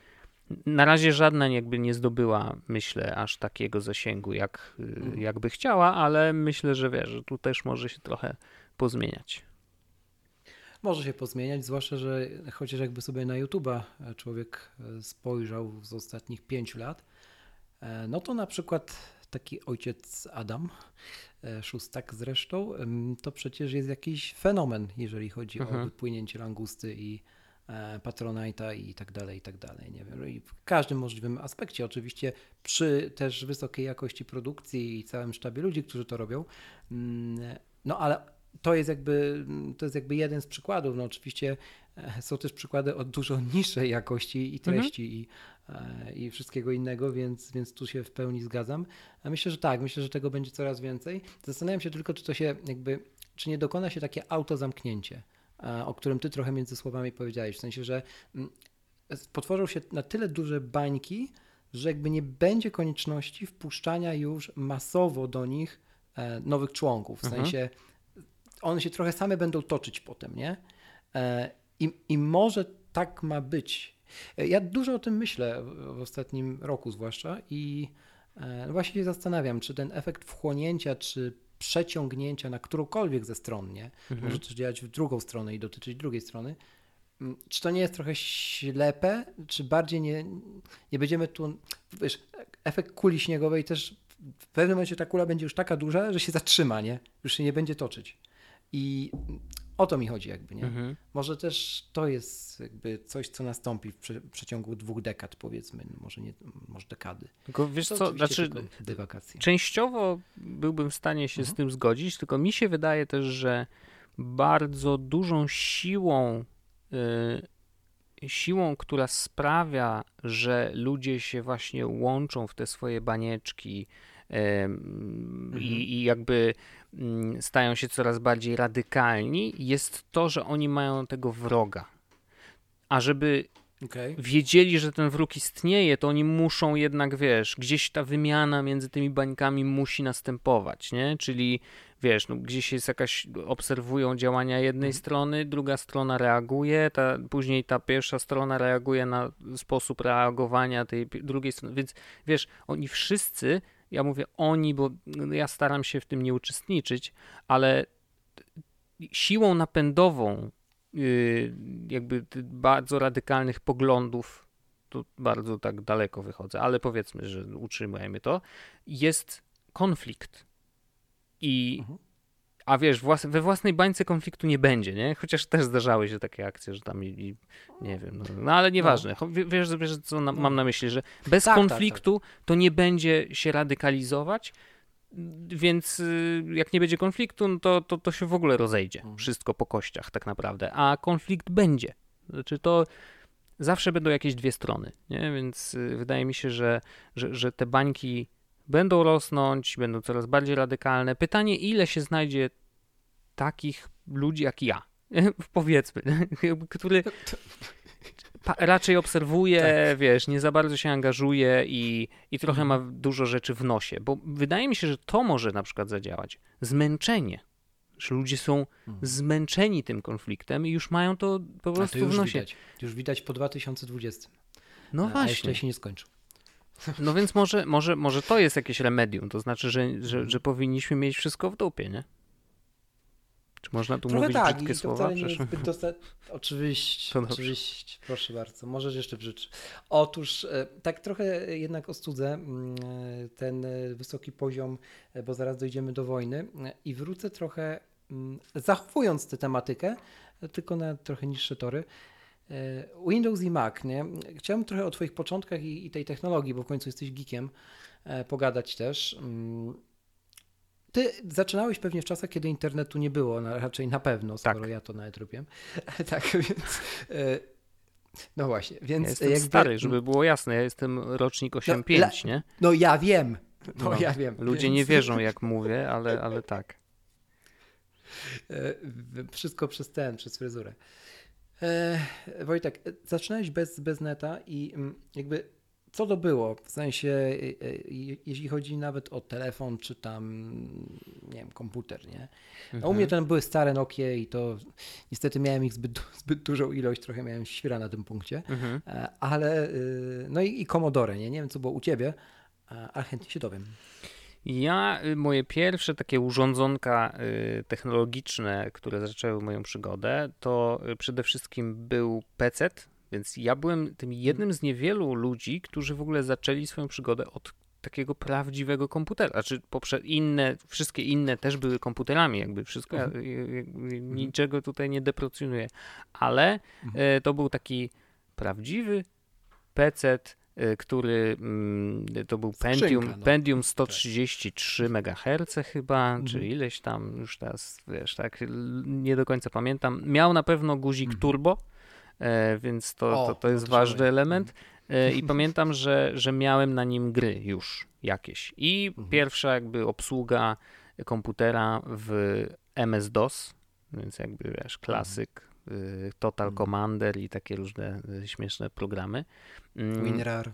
Na razie żadna jakby nie zdobyła, myślę, aż takiego zasięgu, jak, mhm. jakby chciała, ale myślę, że wiesz, że tu też może się trochę pozmieniać. Może się pozmieniać, zwłaszcza, że chociaż jakby sobie na YouTube'a człowiek spojrzał z ostatnich pięciu lat, E, no to na przykład taki ojciec Adam, e, szóstak zresztą, to przecież jest jakiś fenomen, jeżeli chodzi mhm. o wypłynięcie langusty i e, Patronite'a i tak dalej, i tak dalej. Nie wiem. I w każdym możliwym aspekcie, oczywiście przy też wysokiej jakości produkcji i całym sztabie ludzi, którzy to robią. Mm, no ale to jest jakby, to jest jakby jeden z przykładów. No oczywiście są też przykłady o dużo niższej jakości i treści mhm. I E, i wszystkiego innego, więc, więc tu się w pełni zgadzam. A myślę, że tak, myślę, że tego będzie coraz więcej. Zastanawiam się tylko, czy to się jakby, czy nie dokona się takie autozamknięcie, e, o którym ty trochę między słowami powiedziałeś, w sensie, że mm, potworzą się na tyle duże bańki, że jakby nie będzie konieczności wpuszczania już masowo do nich e, nowych członków, w mhm. sensie one się trochę same będą toczyć potem, nie? I, I może tak ma być, ja dużo o tym myślę w ostatnim roku zwłaszcza i e, no właśnie się zastanawiam, czy ten efekt wchłonięcia, czy przeciągnięcia na którąkolwiek ze stron, nie? Mhm. może też działać w drugą stronę i dotyczyć drugiej strony, mm, czy to nie jest trochę ślepe, czy bardziej nie, nie będziemy tu, wiesz, efekt kuli śniegowej też w pewnym momencie ta kula będzie już taka duża, że się zatrzyma, nie? Już się nie będzie toczyć. I o to mi chodzi jakby, nie? Mhm. Może też to jest jakby coś, co nastąpi w, prze, w przeciągu dwóch dekad, powiedzmy, może nie, może dekady. Tylko wiesz to co, znaczy częściowo byłbym w stanie się mhm. z tym zgodzić, tylko mi się wydaje też, że bardzo dużą siłą y, siłą, która sprawia, że ludzie się właśnie łączą w te swoje banieczki. I, i jakby Mm, stają się coraz bardziej radykalni, jest to, że oni mają tego wroga. A żeby okay. wiedzieli, że ten wróg istnieje, to oni muszą jednak, wiesz, gdzieś ta wymiana między tymi bańkami musi następować, nie? Czyli, wiesz, no, gdzieś jest jakaś, obserwują działania jednej mhm. strony, druga strona reaguje, ta, później ta pierwsza strona reaguje na sposób reagowania tej drugiej strony, więc, wiesz, oni wszyscy ja mówię oni, bo ja staram się w tym nie uczestniczyć, ale siłą napędową y, jakby bardzo radykalnych poglądów, tu bardzo tak daleko wychodzę, ale powiedzmy, że utrzymujemy to, jest konflikt. I mhm a wiesz, we własnej bańce konfliktu nie będzie, nie? Chociaż też zdarzały się takie akcje, że tam i, i nie wiem, no, no ale nieważne. No. Wiesz, wiesz, co na, mam na myśli, że bez tak, konfliktu tak, tak. to nie będzie się radykalizować, więc y, jak nie będzie konfliktu, no to, to, to się w ogóle rozejdzie. Mhm. Wszystko po kościach tak naprawdę. A konflikt będzie. Znaczy to zawsze będą jakieś dwie strony, nie? Więc y, wydaje mi się, że, że, że te bańki będą rosnąć, będą coraz bardziej radykalne. Pytanie, ile się znajdzie takich ludzi jak ja, powiedzmy, który raczej obserwuje, tak. wiesz, nie za bardzo się angażuje i, i trochę ma mhm. dużo rzeczy w nosie, bo wydaje mi się, że to może na przykład zadziałać. Zmęczenie. Że ludzie są mhm. zmęczeni tym konfliktem i już mają to po prostu to w nosie. Widać. Już widać po 2020. No a, właśnie. Jeszcze się nie skończył. No więc może, może, może to jest jakieś remedium, to znaczy, że, że, że powinniśmy mieć wszystko w dupie, nie? Czy można tu Trochę mówić tak, brzydkie słowa? Nie dosta... Oczywiście, oczywiście, proszę bardzo. Możesz jeszcze brzydszy. Otóż e, tak trochę jednak ostudzę mm, e, ten e, wysoki poziom, bo zaraz dojdziemy do wojny i wrócę trochę, mm, zachowując tę tematykę, tylko na trochę niższe tory. Windows i Mac, nie? Chciałem trochę o Twoich początkach i, i tej technologii, bo w końcu jesteś geekiem, pogadać też. Ty zaczynałeś pewnie w czasach, kiedy internetu nie było, no, raczej na pewno, skoro tak. ja to nawet robiłem. tak, więc. E, no właśnie, więc. Ja jestem jakby... stary, żeby było jasne, ja jestem rocznik 8.5, no, nie? No ja wiem. No, no ja wiem. Ludzie więc... nie wierzą, jak mówię, ale, ale tak. E, wszystko przez ten, przez fryzurę. E, Wojtek, zaczynałeś bez, bez neta i mm, jakby co to było? W sensie, e, e, jeśli chodzi nawet o telefon, czy tam, nie wiem, komputer, nie? No mhm. U mnie to były stare Nokie i to niestety miałem ich zbyt, zbyt dużą ilość, trochę miałem świra na tym punkcie, mhm. E, ale, no i, i Commodore, nie? Nie wiem, co było u ciebie, ale chętnie się dowiem. Ja, y, moje pierwsze takie urządzonka y, technologiczne, które zaczęły moją przygodę, to y, przede wszystkim był PC, więc ja byłem tym jednym z niewielu ludzi, którzy w ogóle zaczęli swoją przygodę od takiego prawdziwego komputera. Znaczy, poprze inne, wszystkie inne też były komputerami, jakby wszystko, ja, mhm. mhm. niczego tutaj nie deprecjonuję, ale mhm. e, to był taki prawdziwy PC, e, który mm, to był Skrzynka, Pentium, no. Pentium 133 MHz chyba, mhm. czy ileś tam, już teraz, wiesz, tak, nie do końca pamiętam. Miał na pewno guzik mhm. turbo, E, więc to, o, to, to jest ważny element. E, I pamiętam, że, że miałem na nim gry już jakieś. I mhm. pierwsza jakby obsługa komputera w MS-DOS, więc jakby wiesz, klasyk, mhm. Total mhm. Commander i takie różne śmieszne programy. Mm, WinRAR.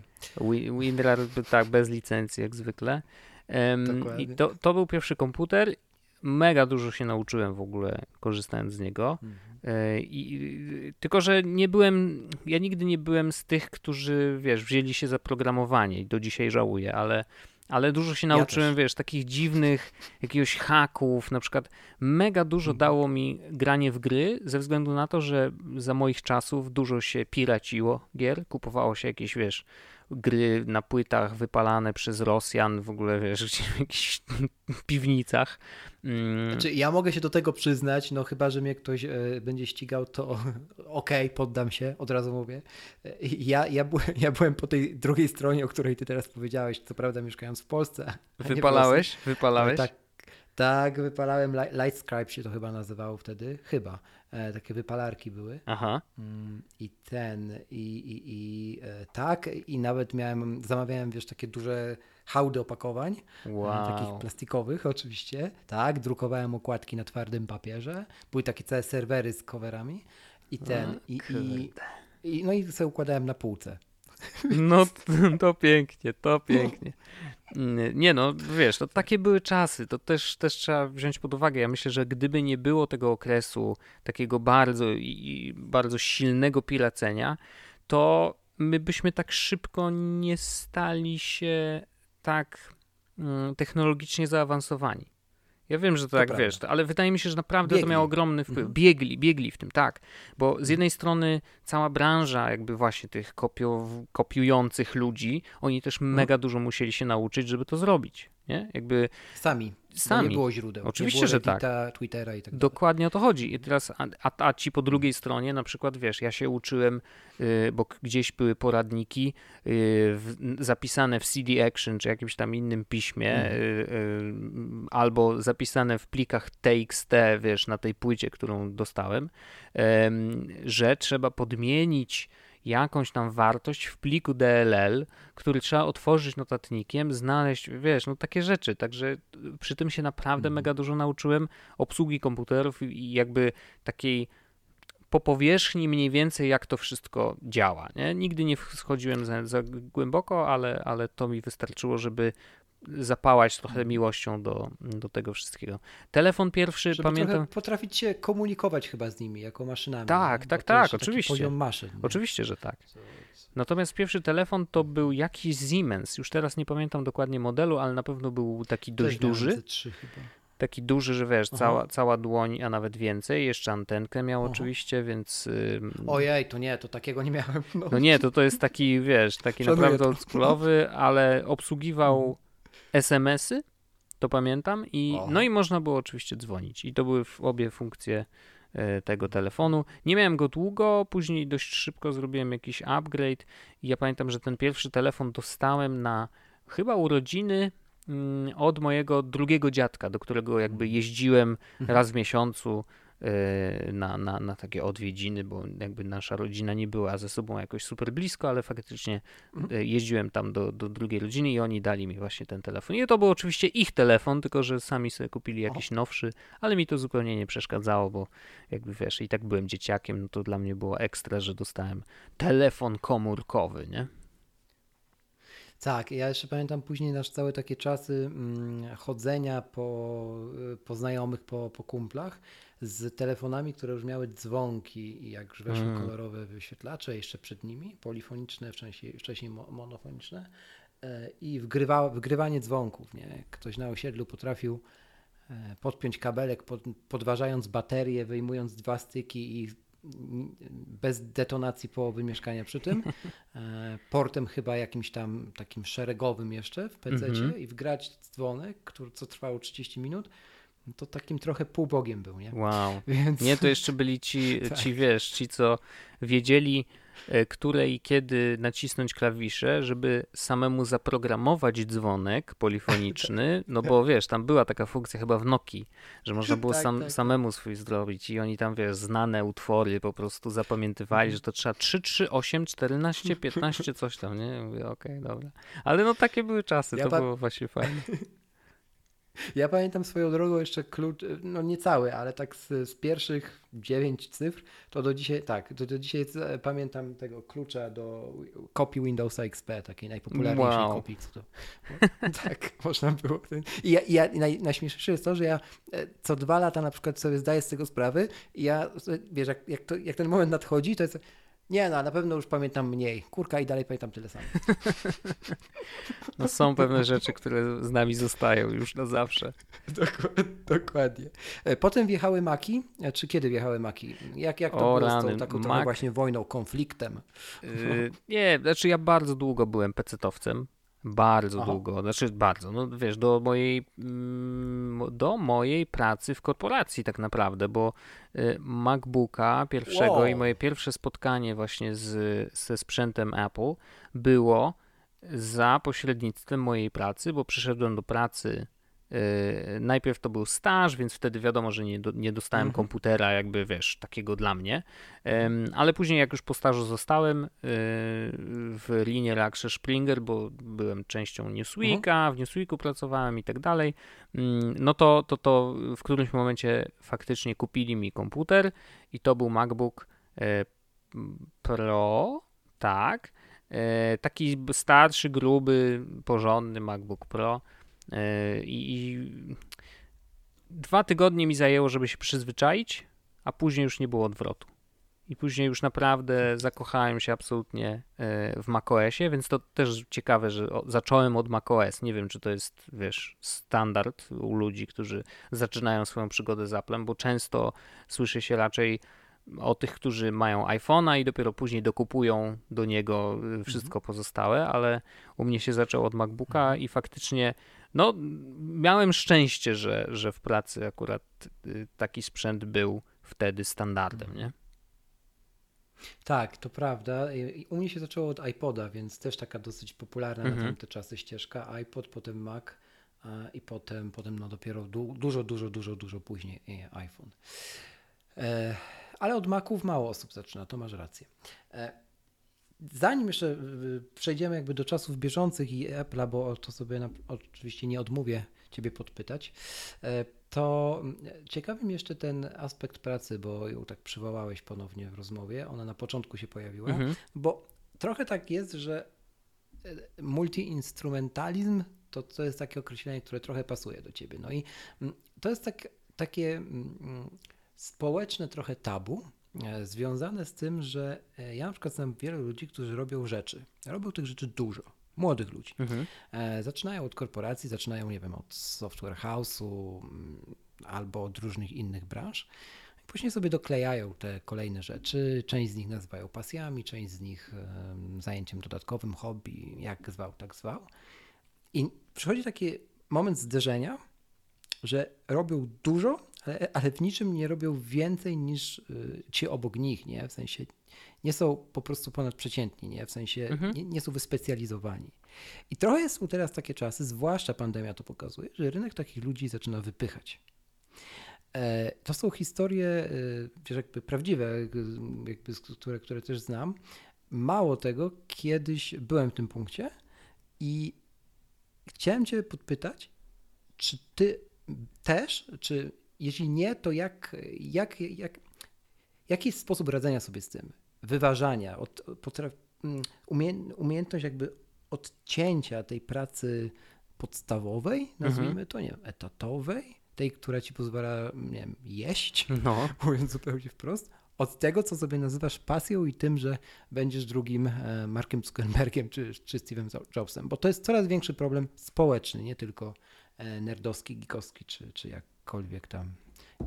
WinRAR, tak, bez licencji jak zwykle. I to, to był pierwszy komputer mega dużo się nauczyłem w ogóle korzystając z niego. Mhm. E, I, tylko, że nie byłem, ja nigdy nie byłem z tych, którzy, wiesz, wzięli się za programowanie i do dzisiaj żałuję, ale ale dużo się nauczyłem, ja wiesz, takich dziwnych jakiegoś haków, na przykład mega dużo mhm. dało mi granie w gry ze względu na to, że za moich czasów dużo się piraciło gier, kupowało się jakieś, wiesz, gry na płytach wypalane przez Rosjan, w ogóle wiesz, w jakichś piwnicach. Mm. Znaczy, ja mogę się do tego przyznać, no chyba, że mnie ktoś e, będzie ścigał, to okej, okay, poddam się, od razu mówię. E, ja, ja, byłem, ja byłem po tej drugiej stronie, o której ty teraz powiedziałeś, co prawda mieszkając w Polsce. Wypalałeś? Wypalałeś? Tak, tak, wypalałem, Lightscribe się to chyba nazywało wtedy, chyba. E, takie wypalarki były. Aha. Mm, I ten, i, i, i e, tak, i nawet miałem, zamawiałem, wiesz, takie duże hałdy opakowań, e, wow. takich plastikowych oczywiście, tak, drukowałem okładki na twardym papierze, były takie całe serwery z coverami i ten, i, i, i, no i sobie układałem na półce. No to pięknie, to pięknie. Nie no, wiesz, to takie były czasy, to też, też trzeba wziąć pod uwagę. Ja myślę, że gdyby nie było tego okresu takiego bardzo i bardzo silnego piracenia, to my byśmy tak szybko nie stali się tak mm, technologicznie zaawansowani. Ja wiem, że to, tak prawda. wiesz, ale wydaje mi się, że naprawdę biegli. to miało ogromny wpływ. Mhm. Biegli, biegli w tym, tak. Bo z mhm. jednej strony cała branża, jakby właśnie tych kopio, kopiujących ludzi, oni też mhm. mega dużo musieli się nauczyć, żeby to zrobić. Nie? Jakby sami. Sami. nie było źródeł. Oczywiście, było że tak. Twittera i tak dalej. Dokładnie o to chodzi. I teraz, a, a ci po drugiej stronie, na przykład, wiesz, ja się uczyłem, y, bo gdzieś były poradniki y, zapisane w CD Action, czy jakimś tam innym piśmie, mm. y, albo zapisane w plikach TXT, wiesz, na tej płycie, którą dostałem, że trzeba podmienić jakąś tam wartość w pliku DLL, który trzeba otworzyć notatnikiem, znaleźć, wiesz, no takie rzeczy. Także przy tym się naprawdę mm. mega dużo nauczyłem obsługi komputerów i jakby takiej po powierzchni mniej więcej, jak to wszystko działa. Nie? Nigdy nie schodziłem za, za głęboko, ale, ale to mi wystarczyło, żeby zapałać trochę mhm. miłością do, do tego wszystkiego. Telefon pierwszy, Żeby pamiętam. Potrafić się komunikować chyba z nimi jako maszynami. Tak, tak, tak, oczywiście. Poziom maszyn. Nie? Oczywiście, że tak. Natomiast pierwszy telefon to był jakiś Siemens. Już teraz nie pamiętam dokładnie modelu, ale na pewno był taki dość duży. Taki duży, że wiesz, cała, cała dłoń, a nawet więcej. Jeszcze antenkę miał Aha. oczywiście, więc. Ojej, to nie, to takiego nie miałem. No, no nie, to to jest taki, wiesz, taki naprawdę oldschoolowy, ale obsługiwał. SMS-y, to pamiętam, i, no i można było oczywiście dzwonić. I to były obie funkcje e, tego telefonu. Nie miałem go długo, później dość szybko zrobiłem jakiś upgrade. I ja pamiętam, że ten pierwszy telefon dostałem na chyba urodziny mm, od mojego drugiego dziadka, do którego jakby jeździłem mhm. raz w miesiącu na, na, na takie odwiedziny, bo jakby nasza rodzina nie była ze sobą jakoś super blisko, ale faktycznie mhm. e, jeździłem tam do, do drugiej rodziny i oni dali mi właśnie ten telefon. I to był oczywiście ich telefon, tylko że sami sobie kupili jakiś nowszy, ale mi to zupełnie nie przeszkadzało, bo jakby wiesz, i tak byłem dzieciakiem, no to dla mnie było ekstra, że dostałem telefon komórkowy, nie? Tak, ja jeszcze pamiętam później nasz całe takie czasy mm, chodzenia po, po znajomych, po, po kumplach z telefonami, które już miały dzwonki i jak już weszły mm. kolorowe wyświetlacze, jeszcze przed nimi, polifoniczne, wcześniej, wcześniej monofoniczne e, i wgrywa, wgrywanie dzwonków. Nie? Ktoś na osiedlu potrafił e, podpiąć kabelek, pod, podważając baterię, wyjmując dwa styki i bez detonacji połowy mieszkania przy tym, e, portem chyba jakimś tam takim szeregowym jeszcze w PC -hmm. i wgrać dzwonek, który, co trwało 30 minut no to takim trochę półbogiem był, nie? Wow. Więc... Nie, to jeszcze byli ci, tak. ci, wiesz, ci, co wiedzieli, które i kiedy nacisnąć klawisze, żeby samemu zaprogramować dzwonek polifoniczny, no bo wiesz, tam była taka funkcja chyba w Nokii, że można było tak, sam, tak. samemu swój zrobić i oni tam, wiesz, znane utwory po prostu zapamiętywali, że to trzeba 3, 3, 8, 14, 15, coś tam, nie? Mówię, okej, okay, dobra. Ale no takie były czasy, ja to było właśnie fajne. Ja pamiętam swoją drogą jeszcze klucz, no nie cały, ale tak z, z pierwszych dziewięć cyfr, to do dzisiaj, tak, to do dzisiaj pamiętam tego klucza do kopii Windowsa XP, takiej najpopularniejszej wow. kopii. To, no, tak, można było. I, ja, i ja, naj, najśmieszniejsze jest to, że ja e, co dwa lata na przykład sobie zdaję z tego sprawy i ja, wiesz, jak, jak, to, jak ten moment nadchodzi, to jest Nie, no, na pewno już pamiętam mniej. Kurka i dalej pamiętam tyle samo. No są pewne rzeczy, które z nami zostają już na zawsze. Dokładnie. E, potem wjechały Maki. E, czy kiedy wjechały Maki? Jak, jak to O, było z rany, tą taką Mac- właśnie wojną, konfliktem? Yy, nie, znaczy ja bardzo długo byłem pecetowcem. Bardzo Aha. długo, znaczy bardzo, no wiesz, do mojej, mm, do mojej pracy w korporacji tak naprawdę, bo y, MacBooka pierwszego Wow. i moje pierwsze spotkanie właśnie z, ze sprzętem Apple było za pośrednictwem mojej pracy, bo przyszedłem do pracy. Y, Najpierw to był staż, więc wtedy wiadomo, że nie, do, nie dostałem Mhm. komputera, jakby wiesz, takiego dla mnie. Em, Ale później, jak już po stażu zostałem y, w linie Reaction Springer, bo byłem częścią Newsweeka, w Newsweeku pracowałem i tak dalej, mm, no to, to, to w którymś momencie faktycznie kupili mi komputer i to był MacBook e, Pro, tak, e, taki starszy, gruby, porządny MacBook Pro i, i dwa tygodnie mi zajęło, żeby się przyzwyczaić, a później już nie było odwrotu. I później już naprawdę zakochałem się absolutnie e, w macOSie, więc to też ciekawe, że zacząłem od macOS. Nie wiem, czy to jest, wiesz, standard u ludzi, którzy zaczynają swoją przygodę z Applem, bo często słyszy się raczej o tych, którzy mają iPhone'a i dopiero później dokupują do niego y, wszystko pozostałe, ale u mnie się zaczęło od MacBooka i faktycznie no, miałem szczęście, że, że w pracy akurat y, taki sprzęt był wtedy standardem, nie? Tak, to prawda. U mnie się zaczęło od iPoda, więc też taka dosyć popularna na Mhm. tamte czasy ścieżka. iPod, potem Mac i potem, potem no dopiero du dużo, dużo, dużo, dużo później e, iPhone. E, ale od Maców mało osób zaczyna, to masz rację. E, zanim jeszcze przejdziemy jakby do czasów bieżących i Apple'a, bo o to sobie na, oczywiście nie odmówię Ciebie podpytać, e, to ciekawy mnie jeszcze ten aspekt pracy, bo ją tak przywołałeś ponownie w rozmowie. Ona na początku się pojawiła, Mhm. bo trochę tak jest, że e, multiinstrumentalizm to, to jest takie określenie, które trochę pasuje do ciebie. No i to jest tak, takie społeczne trochę tabu, związane z tym, że e, ja na przykład znam wielu ludzi, którzy robią rzeczy. Robią tych rzeczy dużo. Młodych ludzi. Mhm. E, Zaczynają od korporacji, zaczynają, nie wiem, od software house'u mm, albo od różnych innych branż. Później sobie doklejają te kolejne rzeczy. Część z nich nazywają pasjami, część z nich em, zajęciem dodatkowym, hobby, jak zwał, tak zwał. I przychodzi taki moment zderzenia, że robią dużo, ale, ale w niczym nie robią więcej niż y, ci obok nich, nie? W sensie nie są po prostu ponadprzeciętni, nie? W sensie Mhm. nie, nie są wyspecjalizowani. I trochę są teraz takie czasy, zwłaszcza pandemia to pokazuje, że rynek takich ludzi zaczyna wypychać. E, To są historie, e, wiesz, jakby prawdziwe, jakby, które, które też znam. Mało tego, kiedyś byłem w tym punkcie i chciałem Cię podpytać, czy Ty też, czy jeśli nie, to jak, jak, jak, jaki jest sposób radzenia sobie z tym? Wyważania, od, potraf, mm, umie, umiejętność jakby odcięcia tej pracy podstawowej, nazwijmy to, nie wiem, etatowej, tej, która ci pozwala, nie wiem, jeść, No, mówiąc zupełnie wprost, od tego, co sobie nazywasz pasją i tym, że będziesz drugim e, Markiem Zuckerbergiem czy, czy Steve'em Jobsem, bo to jest coraz większy problem społeczny, nie tylko e, nerdowski, geekowski, czy, czy jakkolwiek tam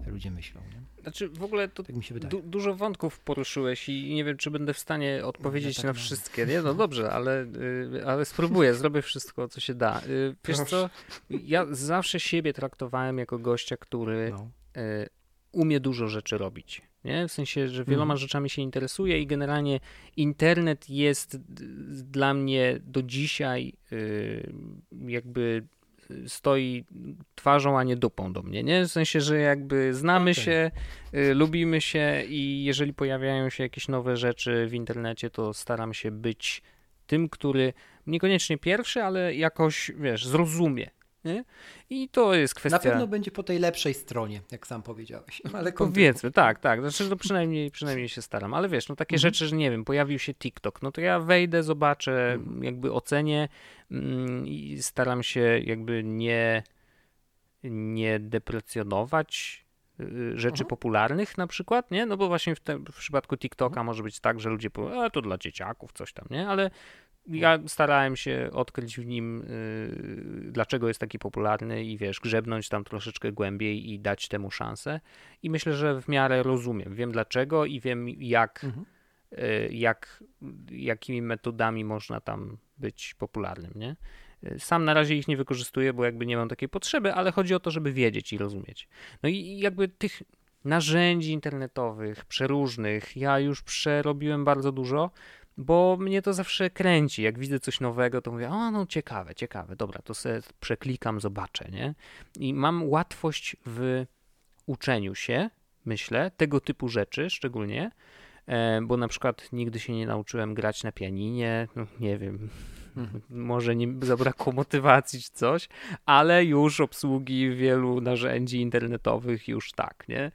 ludzie myślą. Nie? znaczy w ogóle to Tak mi się wydaje. du- dużo wątków poruszyłeś i nie wiem, czy będę w stanie odpowiedzieć tak na mam. wszystkie. Nie, no dobrze, ale, y, ale spróbuję, zrobię wszystko, co się da. Y, Wiesz co, ja zawsze siebie traktowałem jako gościa, który No. y, umie dużo rzeczy robić. Nie? W sensie, że wieloma Mhm. rzeczami się interesuje i generalnie internet jest dla mnie do dzisiaj jakby stoi twarzą, a nie dupą do mnie, nie? W sensie, że jakby znamy Okej. się, y, lubimy się i jeżeli pojawiają się jakieś nowe rzeczy w internecie, to staram się być tym, który niekoniecznie pierwszy, ale jakoś, wiesz, zrozumie. Nie? I to jest kwestia... Na pewno będzie po tej lepszej stronie, jak sam powiedziałeś. Ale. Powiedzmy, tak, tak. Znaczy, no przynajmniej, przynajmniej się staram. Ale wiesz, no takie Mhm. rzeczy, że nie wiem, pojawił się TikTok, no to ja wejdę, zobaczę, Mhm. jakby ocenię mm, i staram się jakby nie, nie deprecjonować y, rzeczy mhm. popularnych na przykład, nie? No bo właśnie w, te, w przypadku TikToka mhm. może być tak, że ludzie powiedzą, a to dla dzieciaków, coś tam, nie? Ale ja starałem się odkryć w nim, yy, dlaczego jest taki popularny i wiesz, grzebnąć tam troszeczkę głębiej i dać temu szansę. I myślę, że w miarę rozumiem. Wiem dlaczego i wiem jak, mhm. yy, jak jakimi metodami można tam być popularnym, nie? Sam na razie ich nie wykorzystuję, bo jakby nie mam takiej potrzeby, ale chodzi o to, żeby wiedzieć i rozumieć. No i jakby tych narzędzi internetowych, przeróżnych, ja już przerobiłem bardzo dużo, bo mnie to zawsze kręci. Jak widzę coś nowego, to mówię, o no ciekawe, ciekawe, dobra, to sobie przeklikam, zobaczę, nie? I mam łatwość w uczeniu się, myślę, tego typu rzeczy szczególnie, e, bo na przykład nigdy się nie nauczyłem grać na pianinie, no, nie wiem. Może nie zabrakło motywacji czy coś, ale już obsługi wielu narzędzi internetowych już tak, nie?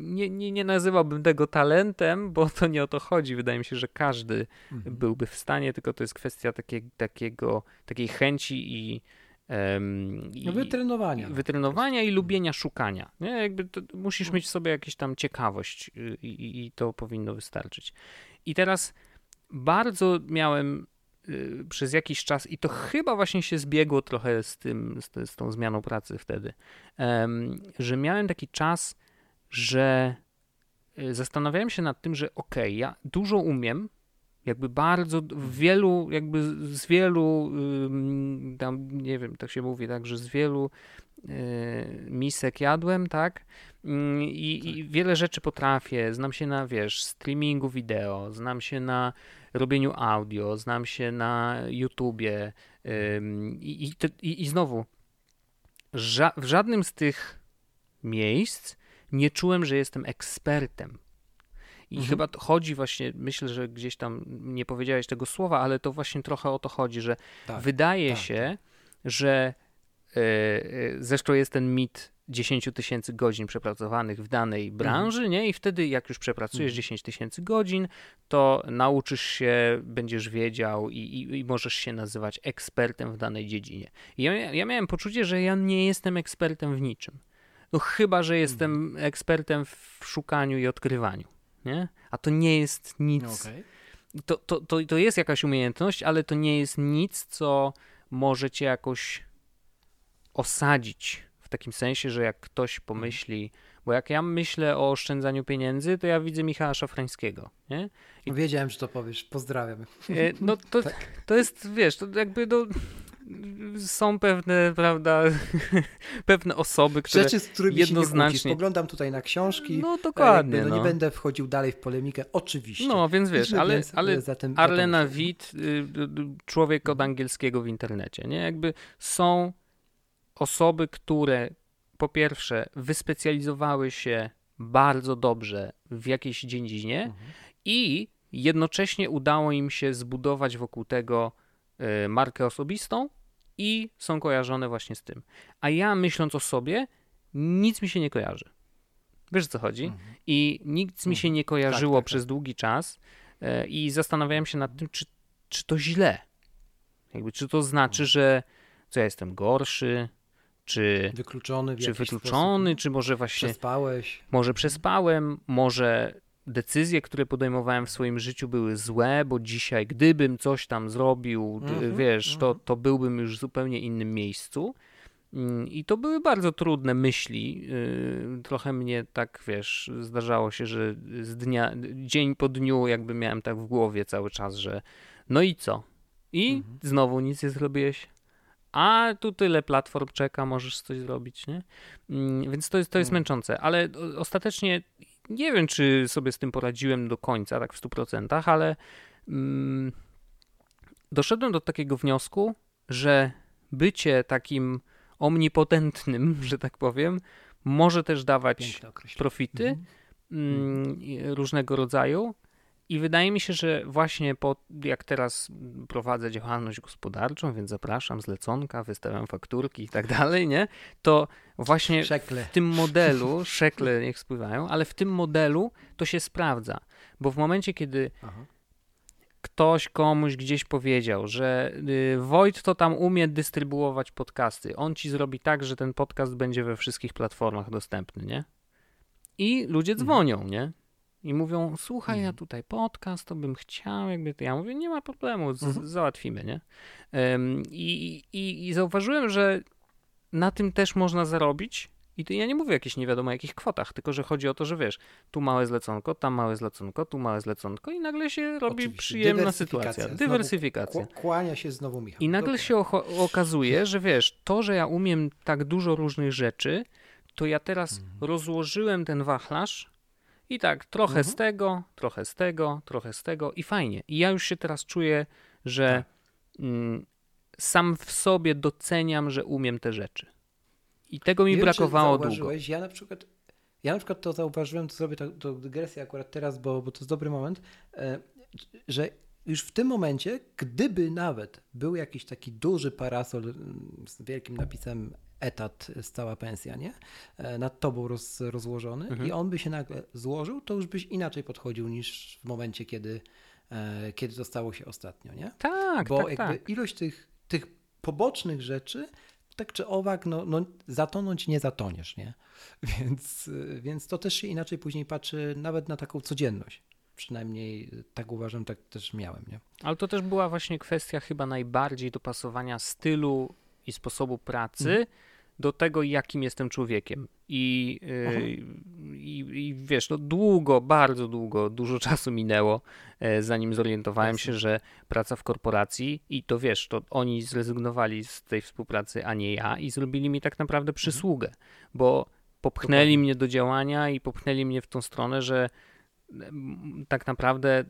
Nie, nie, nie nazywałbym tego talentem, bo to nie o to chodzi. Wydaje mi się, że każdy mhm. byłby w stanie, tylko to jest kwestia takie, takiego, takiej chęci i, i no wytrenowania. Wytrenowania i lubienia szukania. Nie? Jakby musisz no. mieć w sobie jakąś tam ciekawość y, i, i, to powinno wystarczyć. I teraz bardzo miałem przez jakiś czas i to chyba właśnie się zbiegło trochę z tym, z, z tą zmianą pracy wtedy, że miałem taki czas, że y, zastanawiałem się nad tym, że okej, okay, ja dużo umiem, jakby bardzo wielu, jakby z wielu, tam nie wiem, tak się mówi, tak, że z wielu y, misek jadłem, tak, I, tak. i wiele rzeczy potrafię, znam się na, wiesz, streamingu wideo, znam się na robieniu audio, znam się na YouTubie i, i, i, i znowu ża w żadnym z tych miejsc nie czułem, że jestem ekspertem. I mhm. chyba chodzi właśnie, myślę, że gdzieś tam nie powiedziałeś tego słowa, ale to właśnie trochę o to chodzi, że tak, wydaje tak, się, tak. że yy, zresztą jest ten mit 10 tysięcy godzin przepracowanych w danej mhm. branży, mhm. nie? I wtedy, jak już przepracujesz mhm. 10 tysięcy godzin, to nauczysz się, będziesz wiedział i, i, i, możesz się nazywać ekspertem w danej dziedzinie. I ja, ja miałem poczucie, że ja nie jestem ekspertem w niczym. No chyba, że jestem mhm. ekspertem w szukaniu i odkrywaniu, nie? A to nie jest nic. Okay. To, to, to, to jest jakaś umiejętność, ale to nie jest nic, co może cię jakoś osadzić takim sensie, że jak ktoś mhm. pomyśli, bo jak ja myślę o oszczędzaniu pieniędzy, to ja widzę Michała Szafrańskiego, nie? I... Wiedziałem, że to powiesz, pozdrawiam. E, no to, tak. to jest, wiesz, to jakby do są pewne, prawda, pewne osoby, które Rzeczy, z którymi jednoznacznie... Się nie Spoglądam tutaj na książki. No dokładnie. Jakby, no, no, Nie będę wchodził dalej w polemikę, oczywiście. No, więc wiesz, ale, więc, ale zatem, Arlena Witt, y, człowiek od angielskiego w internecie, nie? Jakby są osoby, które po pierwsze wyspecjalizowały się bardzo dobrze w jakiejś dziedzinie mhm. i jednocześnie udało im się zbudować wokół tego y, markę osobistą i są kojarzone właśnie z tym. A ja myśląc o sobie, nic mi się nie kojarzy. Wiesz o co chodzi? Mhm. I nic mi się mhm. nie kojarzyło tak, tak, przez tak. długi czas y, i zastanawiałem się nad tym, czy, czy to źle. Jakby, czy to znaczy, mhm. że co ja jestem gorszy, czy wykluczony, czy wykluczony, sposób. czy może właśnie przespałeś. Może przespałem, może decyzje, które podejmowałem w swoim życiu były złe, bo dzisiaj gdybym coś tam zrobił, mm-hmm, wiesz, mm-hmm. to, to byłbym już w zupełnie innym miejscu. Mm, I to były bardzo trudne myśli. Y, trochę mnie tak, wiesz, zdarzało się, że z dnia, dzień po dniu jakby miałem tak w głowie cały czas, że no i co? I mhm. znowu nic nie zrobiłeś a tu tyle platform czeka, możesz coś zrobić, nie? Mm, więc to jest, to jest hmm. męczące, ale ostatecznie nie wiem, czy sobie z tym poradziłem do końca, tak w 100%, ale mm, doszedłem do takiego wniosku, że bycie takim omnipotentnym, że tak powiem, może też dawać profity mhm. mm, różnego rodzaju, i wydaje mi się, że właśnie po, jak teraz prowadzę działalność gospodarczą, więc zapraszam zleconka, wystawiam fakturki i tak dalej, nie? To właśnie szekle. w tym modelu, szekle niech spływają, ale w tym modelu to się sprawdza, bo w momencie, kiedy Aha. ktoś komuś gdzieś powiedział, że y, Wojt to tam umie dystrybuować podcasty. On ci zrobi tak, że ten podcast będzie we wszystkich platformach dostępny, nie? I ludzie Mhm. dzwonią, nie? I mówią, słuchaj, ja Mhm. tutaj podcast, to bym chciał, jakby to ja mówię, nie ma problemu, z- Mhm. załatwimy, nie? I, i, I zauważyłem, że na tym też można zarobić. I to ja nie mówię o jakichś nie wiadomo jakich kwotach, tylko że chodzi o to, że wiesz, tu małe zleconko, tam małe zleconko, tu małe zleconko i nagle się robi Oczywiście. przyjemna sytuacja. Znowu Dywersyfikacja. Kła- Kłania się znowu Michał. I nagle Dobra. się ocho- okazuje, że wiesz, to, że ja umiem tak dużo różnych rzeczy, to ja teraz Mhm. rozłożyłem ten wachlarz i tak, trochę Mhm. z tego, trochę z tego, trochę z tego i fajnie. I ja już się teraz czuję, że Tak. mm, sam w sobie doceniam, że umiem te rzeczy. I tego mi wiem, brakowało długo. Ja na przykład, ja na przykład to zauważyłem, to zrobię tak- to dygresję akurat teraz, bo, bo to jest dobry moment, e, że już w tym momencie, gdyby nawet był jakiś taki duży parasol mm, z wielkim napisem etat, stała pensja, nie? E, Nad tobą roz, rozłożony Mhm. i on by się nagle złożył, to już byś inaczej podchodził niż w momencie, kiedy, e, kiedy to stało się ostatnio, nie? Tak, Bo tak, jakby tak. ilość tych, tych pobocznych rzeczy, tak czy owak, no, no zatonąć nie zatoniesz, nie? Więc, więc to też się inaczej później patrzy nawet na taką codzienność. Przynajmniej tak uważam, tak też miałem, nie? Ale to też była właśnie kwestia chyba najbardziej dopasowania stylu i sposobu pracy Mhm. Do tego, jakim jestem człowiekiem. I, Aha. i, i wiesz, no długo, bardzo długo, dużo czasu minęło, e, zanim zorientowałem Jasne. się, że praca w korporacji i to wiesz, to oni zrezygnowali z tej współpracy, a nie ja i zrobili mi tak naprawdę przysługę, bo popchnęli Mhm. Dokładnie. mnie do działania i popchnęli mnie w tą stronę, że tak naprawdę y,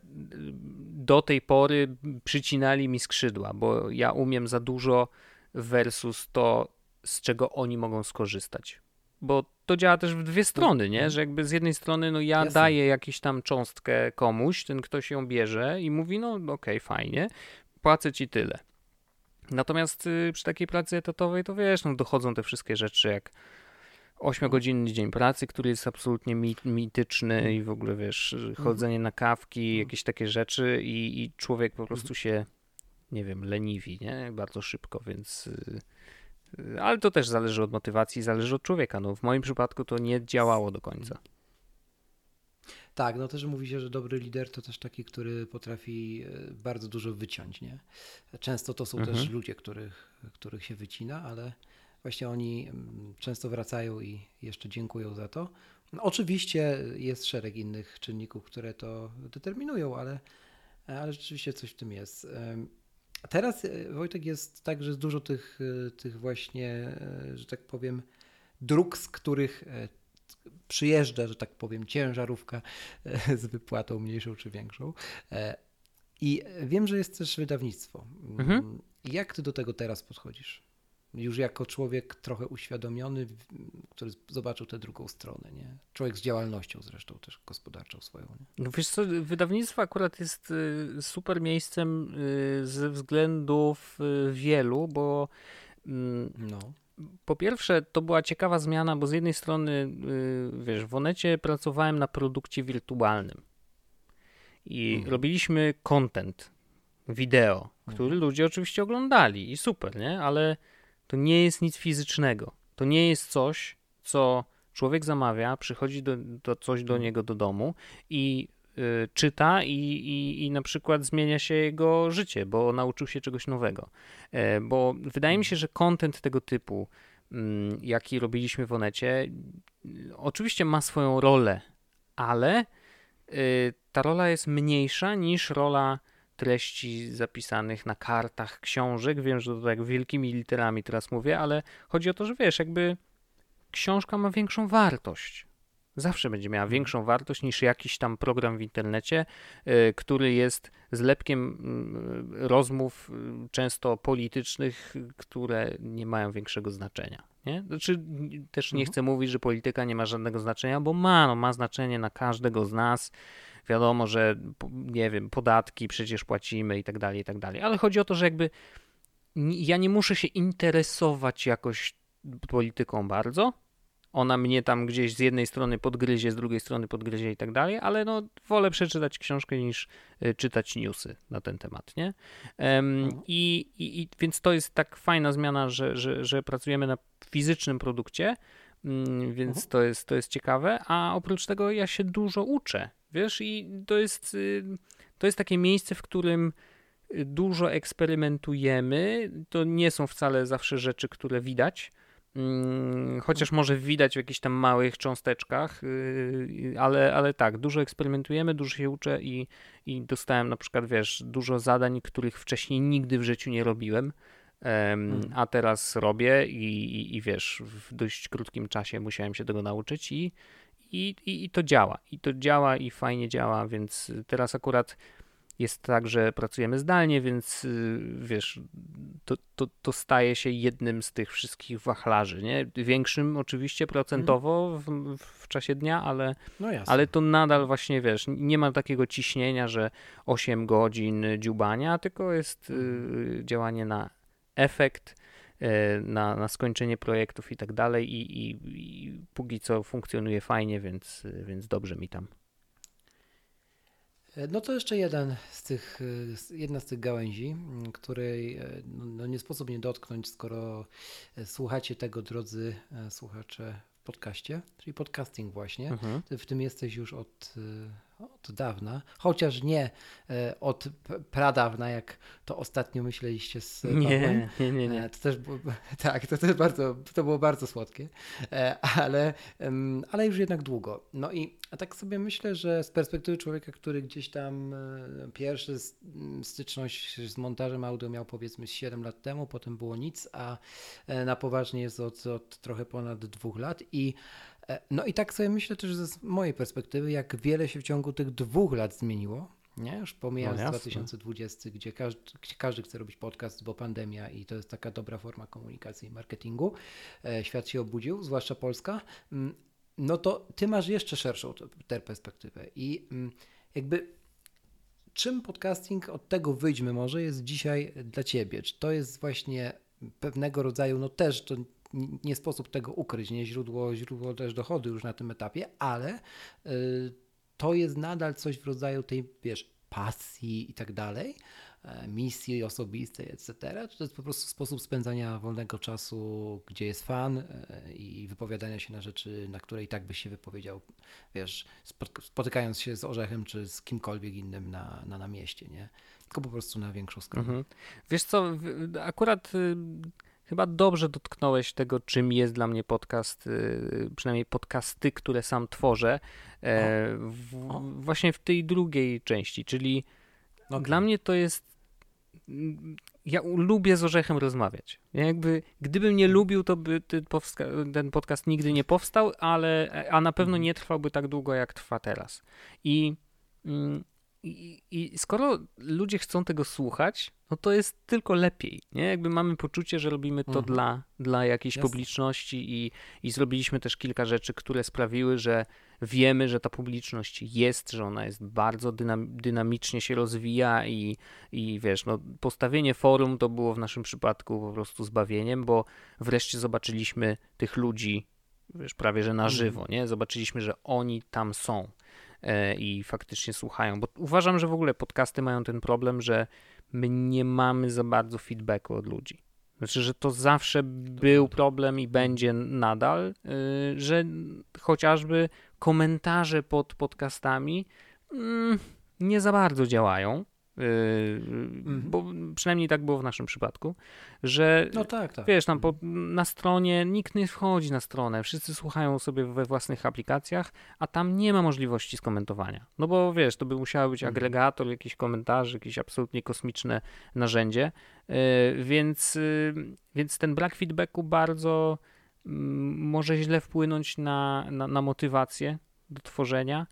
do tej pory przycinali mi skrzydła, bo ja umiem za dużo versus to, z czego oni mogą skorzystać. Bo to działa też w dwie strony, nie? Że jakby z jednej strony, no ja Jasne. daję jakąś tam cząstkę komuś, ten ktoś ją bierze i mówi, no okej, fajnie, płacę ci tyle. Natomiast y, przy takiej pracy etatowej, to wiesz, no dochodzą te wszystkie rzeczy jak 8-godzinny dzień pracy, który jest absolutnie mi- mityczny i w ogóle wiesz, chodzenie na kawki, jakieś takie rzeczy i, i człowiek po prostu się, nie wiem, leniwi, nie? Bardzo szybko, więc... Ale to też zależy od motywacji, zależy od człowieka. No, w moim przypadku to nie działało do końca. Tak, no też mówi się, że dobry lider to też taki, który potrafi e, bardzo dużo wyciąć, nie? Często to są Mhm. też ludzie, których, których się wycina, ale właśnie oni mm, często wracają i jeszcze dziękują za to. No, oczywiście jest szereg innych czynników, które to determinują, ale, ale rzeczywiście coś w tym jest. Teraz e, Wojtek jest tak, że jest dużo tych, e, tych właśnie, e, że tak powiem, dróg, z których przyjeżdża, że tak powiem, ciężarówka z wypłatą mniejszą czy większą. I wiem, że jest też wydawnictwo. Mm, Mhm. Jak ty do tego teraz podchodzisz? Już jako człowiek trochę uświadomiony, który zobaczył tę drugą stronę, nie? Człowiek z działalnością zresztą też gospodarczą swoją, nie? No wiesz co, wydawnictwo akurat jest y, super miejscem y, ze względów y, wielu, bo mm, No. po pierwsze to była ciekawa zmiana, bo z jednej strony, wiesz, w Onecie pracowałem na produkcie wirtualnym i Mhm. robiliśmy content, wideo, który Mhm. ludzie oczywiście oglądali i super, nie? Ale to nie jest nic fizycznego. To nie jest coś, co człowiek zamawia, przychodzi do, do coś do niego do domu i y, czyta i, i, i na przykład zmienia się jego życie, bo nauczył się czegoś nowego. E, bo wydaje mi się, że content tego typu, mm, jaki robiliśmy w Onecie, y, oczywiście ma swoją rolę, ale y, ta rola jest mniejsza niż rola treści zapisanych na kartach książek. Wiem, że to tak wielkimi literami teraz mówię, ale chodzi o to, że wiesz, jakby książka ma większą wartość. Zawsze będzie miała większą wartość niż jakiś tam program w internecie, y, który jest zlepkiem y, rozmów y, często politycznych, które nie mają większego znaczenia. Nie? Znaczy, też nie Mhm. chcę mówić, że polityka nie ma żadnego znaczenia, bo ma, no, ma znaczenie na każdego z nas. Wiadomo, że nie wiem, podatki przecież płacimy i tak dalej, i tak dalej. Ale chodzi o to, że jakby ja nie muszę się interesować jakoś polityką bardzo, ona mnie tam gdzieś z jednej strony podgryzie, z drugiej strony podgryzie i tak dalej, ale no wolę przeczytać książkę niż y, czytać newsy na ten temat, nie? Um, i, i, i, więc to jest tak fajna zmiana, że, że, że pracujemy na fizycznym produkcie, więc mhm. to, jest, to jest ciekawe, a oprócz tego ja się dużo uczę, wiesz, i to jest, y, to jest takie miejsce, w którym dużo eksperymentujemy. To nie są wcale zawsze rzeczy, które widać. Mm, chociaż może widać w jakichś tam małych cząsteczkach, y, ale, ale tak, dużo eksperymentujemy, dużo się uczę i, i dostałem na przykład, wiesz, dużo zadań, których wcześniej nigdy w życiu nie robiłem, hmm. a teraz robię i, i, i, wiesz, w dość krótkim czasie musiałem się tego nauczyć i, i, i to działa. I to działa i fajnie działa, więc teraz akurat jest tak, że pracujemy zdalnie, więc y, wiesz, to, to, to staje się jednym z tych wszystkich wachlarzy, nie? Większym oczywiście procentowo w, w czasie dnia, ale, no ale to nadal właśnie, wiesz, nie ma takiego ciśnienia, że 8 godzin dziubania, tylko jest y, mhm. działanie na efekt, y, na, na skończenie projektów i tak dalej i, i, i póki co funkcjonuje fajnie, więc, więc dobrze mi tam. No to jeszcze jeden z tych, jedna z tych gałęzi, której e, no, no nie sposób nie dotknąć, skoro e, słuchacie tego, drodzy e, słuchacze, w podcaście, czyli podcasting właśnie. Mhm. w tym jesteś już od od dawna, chociaż nie e, od pradawna, jak to ostatnio myśleliście z. Nie, nie, nie. nie. To też było, tak, to też bardzo, to było bardzo słodkie, e, ale, ale już jednak długo. No i tak sobie myślę, że z perspektywy człowieka, który gdzieś tam e, pierwszy styczność z montażem audio miał powiedzmy 7 lat temu, potem było nic, a na poważnie jest od, od trochę ponad dwóch lat i E, no i tak sobie myślę też z mojej perspektywy, jak wiele się w ciągu tych dwóch lat zmieniło. Nie? Już pomijając no 2020, gdzie każdy, gdzie każdy chce robić podcast, bo pandemia i to jest taka dobra forma komunikacji i marketingu. E, świat się obudził, zwłaszcza Polska. Mm, no to ty masz jeszcze szerszą tę perspektywę. I mm, jakby czym podcasting, od tego wyjdźmy może, jest dzisiaj dla ciebie? Czy to jest właśnie pewnego rodzaju, no też to nie sposób tego ukryć, nie źródło, źródło też dochodu już na tym etapie, ale y, to jest nadal coś w rodzaju tej, wiesz, pasji i tak dalej, e, misji osobistej, etc. To jest po prostu sposób spędzania wolnego czasu, gdzie jest fan e, i wypowiadania się na rzeczy, na które i tak byś się wypowiedział, wiesz, spotykając się z Orzechem czy z kimkolwiek innym na, na, na mieście, nie? Tylko po prostu na większą skalę. Mhm. Wiesz co, akurat y, Chyba dobrze dotknąłeś tego, czym jest dla mnie podcast, y, przynajmniej podcasty, które sam tworzę, e, w, właśnie w tej drugiej części, czyli okay. dla mnie to jest. Ja lubię z Orzechem rozmawiać. Ja jakby, gdybym nie lubił, to by ten podcast nigdy nie powstał, ale a na pewno mhm. nie trwałby tak długo, jak trwa teraz. I mm, i, I, skoro ludzie chcą tego słuchać, no to jest tylko lepiej, nie? Jakby mamy poczucie, że robimy to mhm. dla, dla jakiejś Jasne. publiczności i, i zrobiliśmy też kilka rzeczy, które sprawiły, że wiemy, że ta publiczność jest, że ona jest bardzo dynam, dynamicznie się rozwija i, i wiesz, no postawienie forum to było w naszym przypadku po prostu zbawieniem, bo wreszcie zobaczyliśmy tych ludzi, wiesz, prawie że na mhm. żywo, nie? Zobaczyliśmy, że oni tam są. E, i faktycznie słuchają. Bo uważam, że w ogóle podcasty mają ten problem, że my nie mamy za bardzo feedbacku od ludzi. Znaczy, że to zawsze był problem i będzie nadal, y, że chociażby komentarze pod podcastami mm, nie za bardzo działają. Mhm. Bo przynajmniej tak było w naszym przypadku, że no tak, tak. wiesz, tam po, na stronie nikt nie wchodzi na stronę, wszyscy słuchają sobie we własnych aplikacjach, a tam nie ma możliwości skomentowania. No bo wiesz, to by musiał być mhm. agregator, jakiś komentarzy, jakieś absolutnie kosmiczne narzędzie, yy, więc, yy, więc ten brak feedbacku bardzo yy, może źle wpłynąć na, na, na motywację do tworzenia.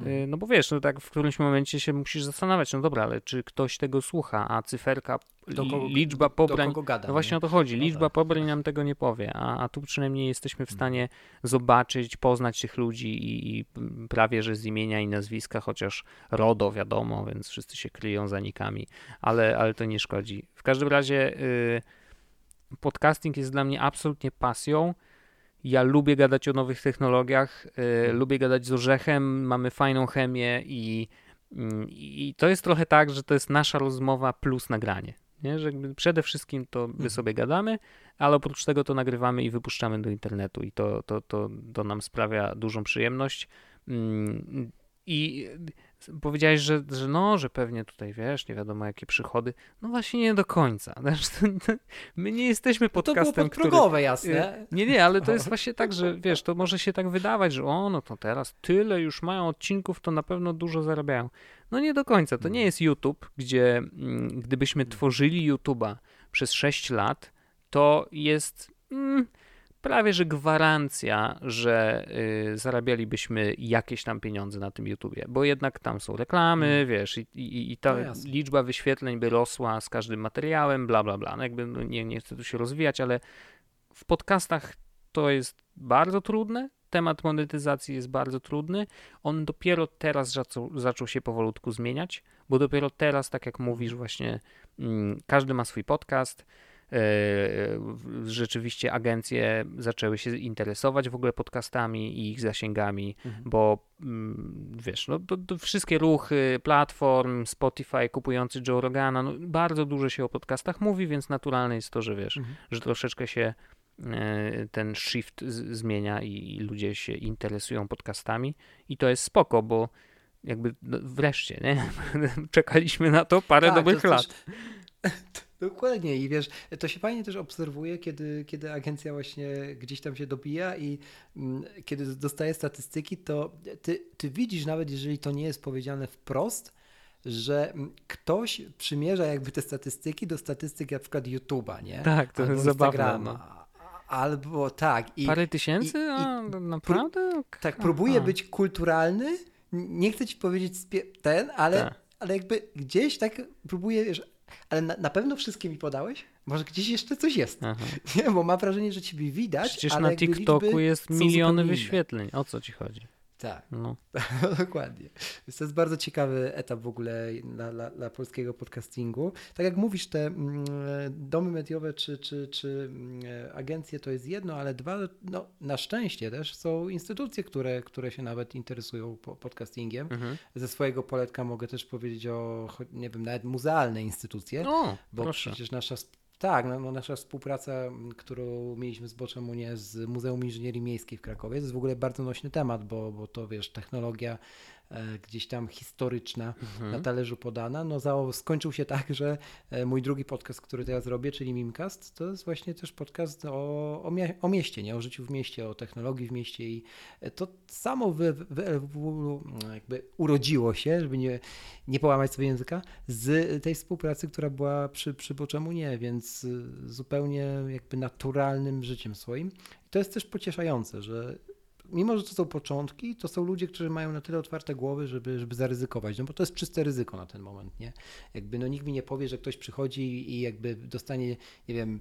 Y, no bo wiesz, no tak w którymś momencie się musisz zastanawiać, no dobra, ale czy ktoś tego słucha, a cyferka, kogo, liczba pobrań, gada, no właśnie nie? o to chodzi, no liczba no tak, pobrań nam tego nie powie, a, a tu przynajmniej jesteśmy w mhm. stanie zobaczyć, poznać tych ludzi i, i, prawie, że z imienia i nazwiska, chociaż RODO wiadomo, więc wszyscy się kryją za nikami, ale, ale to nie szkodzi. W każdym razie y, podcasting jest dla mnie absolutnie pasją, Ja lubię gadać o nowych technologiach, Mhm. lubię gadać z Orzechem, mamy fajną chemię i, mm, i to jest trochę tak, że to jest nasza rozmowa plus nagranie. Nie? Że przede wszystkim to my Mhm. sobie gadamy, ale oprócz tego to nagrywamy i wypuszczamy do internetu i to, to, to, to nam sprawia dużą przyjemność. Mm, I powiedziałeś, że, że no, że pewnie tutaj wiesz, nie wiadomo jakie przychody. No właśnie nie do końca. Znaczy, My nie jesteśmy No to było podcastem, który... podprogowe, jasne. Nie, nie, ale to jest właśnie tak, że wiesz, to może się tak wydawać, że o, no to teraz tyle już mają odcinków, to na pewno dużo zarabiają. No nie do końca. To nie jest YouTube, gdzie mm, gdybyśmy tworzyli YouTube'a przez 6 lat, to jest mm, prawie że gwarancja, że y, zarabialibyśmy jakieś tam pieniądze na tym YouTubie, bo jednak tam są reklamy, Mm. wiesz, i, i, i ta No liczba wyświetleń by rosła z każdym materiałem, bla, bla, bla. No jakby no nie, nie chcę tu się rozwijać, ale w podcastach to jest bardzo trudne. Temat monetyzacji jest bardzo trudny. On dopiero teraz zaczął, zaczął się powolutku zmieniać, bo dopiero teraz, tak jak mówisz, właśnie mm, każdy ma swój podcast. E, rzeczywiście agencje zaczęły się interesować w ogóle podcastami i ich zasięgami, Mhm. bo mm, wiesz, no, to, to wszystkie ruchy platform, Spotify kupujący Joe Rogana, no, bardzo dużo się o podcastach mówi, więc naturalne jest to, że wiesz, Mhm. że troszeczkę się e, ten shift z, zmienia i, i ludzie się interesują podcastami i to jest spoko, bo jakby no, wreszcie, nie? Czekaliśmy na to parę Tak, dobrych to lat. Dokładnie i wiesz, to się fajnie też obserwuje, kiedy, kiedy agencja właśnie gdzieś tam się dobija i mm, kiedy dostaje statystyki, to ty, ty widzisz nawet, jeżeli to nie jest powiedziane wprost, że mm, ktoś przymierza jakby te statystyki do statystyk na przykład YouTube'a, nie? Tak, to Albo jest zabawne. No. Albo tak. I, Parę tysięcy? i- i A, naprawdę? tak, próbuje być kulturalny. Nie chcę ci powiedzieć ten, ale, Tak. ale jakby gdzieś tak próbuje, wiesz, ale na, na pewno wszystkie mi podałeś? Może gdzieś jeszcze coś jest. Aha. Nie, bo mam wrażenie, że ciebie widać. Przecież na TikToku jest miliony wyświetleń. O co ci chodzi? Tak, No. dokładnie. Więc to jest bardzo ciekawy etap w ogóle dla, dla, dla polskiego podcastingu. Tak jak mówisz, te mm, domy mediowe czy, czy, czy mm, agencje to jest jedno, ale dwa, no, na szczęście też są instytucje, które, które się nawet interesują po, podcastingiem. Mhm. Ze swojego poletka mogę też powiedzieć o, nie wiem, nawet muzealne instytucje. O, Bo proszę. przecież nasza, tak, no, no nasza współpraca, którą mieliśmy z Boczem Unie z Muzeum Inżynierii Miejskiej w Krakowie, to jest w ogóle bardzo nośny temat, bo, bo to wiesz, technologia gdzieś tam historyczna Mhm. na talerzu podana. No za, skończył się tak, że e, mój drugi podcast, który teraz robię, czyli Mimcast, to jest właśnie też podcast o, o, mie- o mieście, nie? O życiu w mieście, o technologii w mieście i e, to samo wy, wy, jakby urodziło się, żeby nie, nie połamać sobie języka, z tej współpracy, która była przy, przy Boczemu Nie, więc zupełnie jakby naturalnym życiem swoim. I to jest też pocieszające, że mimo, że to są początki, to są ludzie, którzy mają na tyle otwarte głowy, żeby, żeby zaryzykować, no bo to jest czyste ryzyko na ten moment, nie? Jakby no nikt mi nie powie, że ktoś przychodzi i jakby dostanie, nie wiem,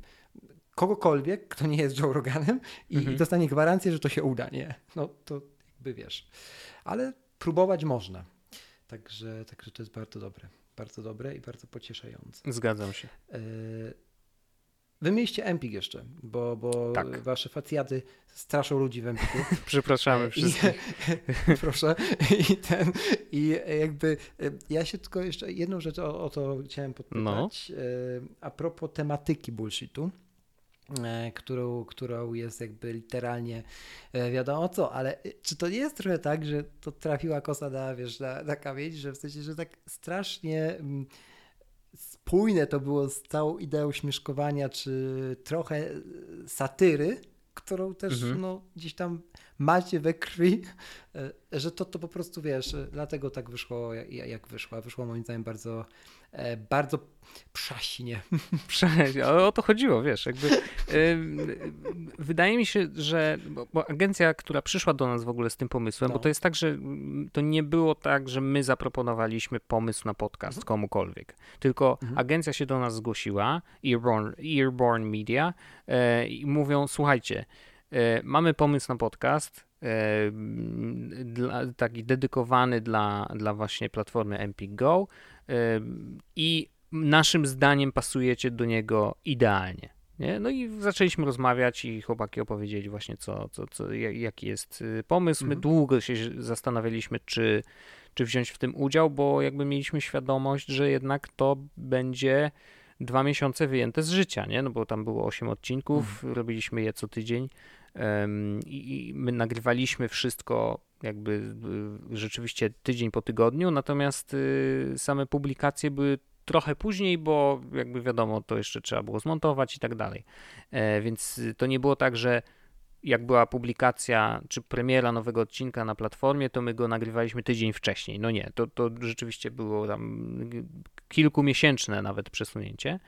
kogokolwiek, kto nie jest Joe Roganem i, Mhm. dostanie gwarancję, że to się uda, nie? No to jakby wiesz. Ale próbować można. Także, także to jest bardzo dobre. Bardzo dobre i bardzo pocieszające. Zgadzam się. E, Wy mieliście Empik jeszcze, bo, bo Tak. wasze facjaty straszą ludzi w Empiku. Przepraszamy I, wszystkich. proszę. I ten, i jakby e, ja się tylko jeszcze jedną rzecz o, o to chciałem podpytać. E, A propos tematyki bullshitu, e, którą, którą jest jakby literalnie e, wiadomo co, ale e, czy to nie jest trochę tak, że to trafiła kosa na, wiesz, na, na kamień, że w sensie, że tak strasznie mm, spójne to było z całą ideą śmieszkowania, czy trochę e, satyry, którą też Mhm. no, gdzieś tam macie we krwi, e, że to, to po prostu wiesz, e, dlatego tak wyszło, jak, wyszło. Wyszło moim zdaniem bardzo, bardzo przaśnie. Ale o to chodziło, wiesz, jakby ym, wydaje mi się, że bo, bo agencja, która przyszła do nas w ogóle z tym pomysłem, No. bo to jest tak, że to nie było tak, że my zaproponowaliśmy pomysł na podcast Mhm. komukolwiek, tylko Mhm. agencja się do nas zgłosiła, Earborn, Earborn Media e, i mówią, słuchajcie, e, mamy pomysł na podcast, e, dla, taki dedykowany dla, dla właśnie platformy Empik Go i naszym zdaniem pasujecie do niego idealnie. Nie? No i zaczęliśmy rozmawiać i chłopaki opowiedzieli właśnie, co, co, co, jaki jest y, pomysł. My Mhm. długo się zastanawialiśmy, czy, czy wziąć w tym udział, bo jakby mieliśmy świadomość, że jednak to będzie dwa miesiące wyjęte z życia, nie? No bo tam było osiem odcinków, robiliśmy je co tydzień i, my nagrywaliśmy wszystko jakby y, rzeczywiście tydzień po tygodniu, natomiast y, same publikacje były trochę później, bo jakby wiadomo, to jeszcze trzeba było zmontować i tak dalej. E, więc to nie było tak, że jak była publikacja czy premiera nowego odcinka na platformie, to my go nagrywaliśmy tydzień wcześniej. No nie, to, to rzeczywiście było tam kilkumiesięczne nawet przesunięcie.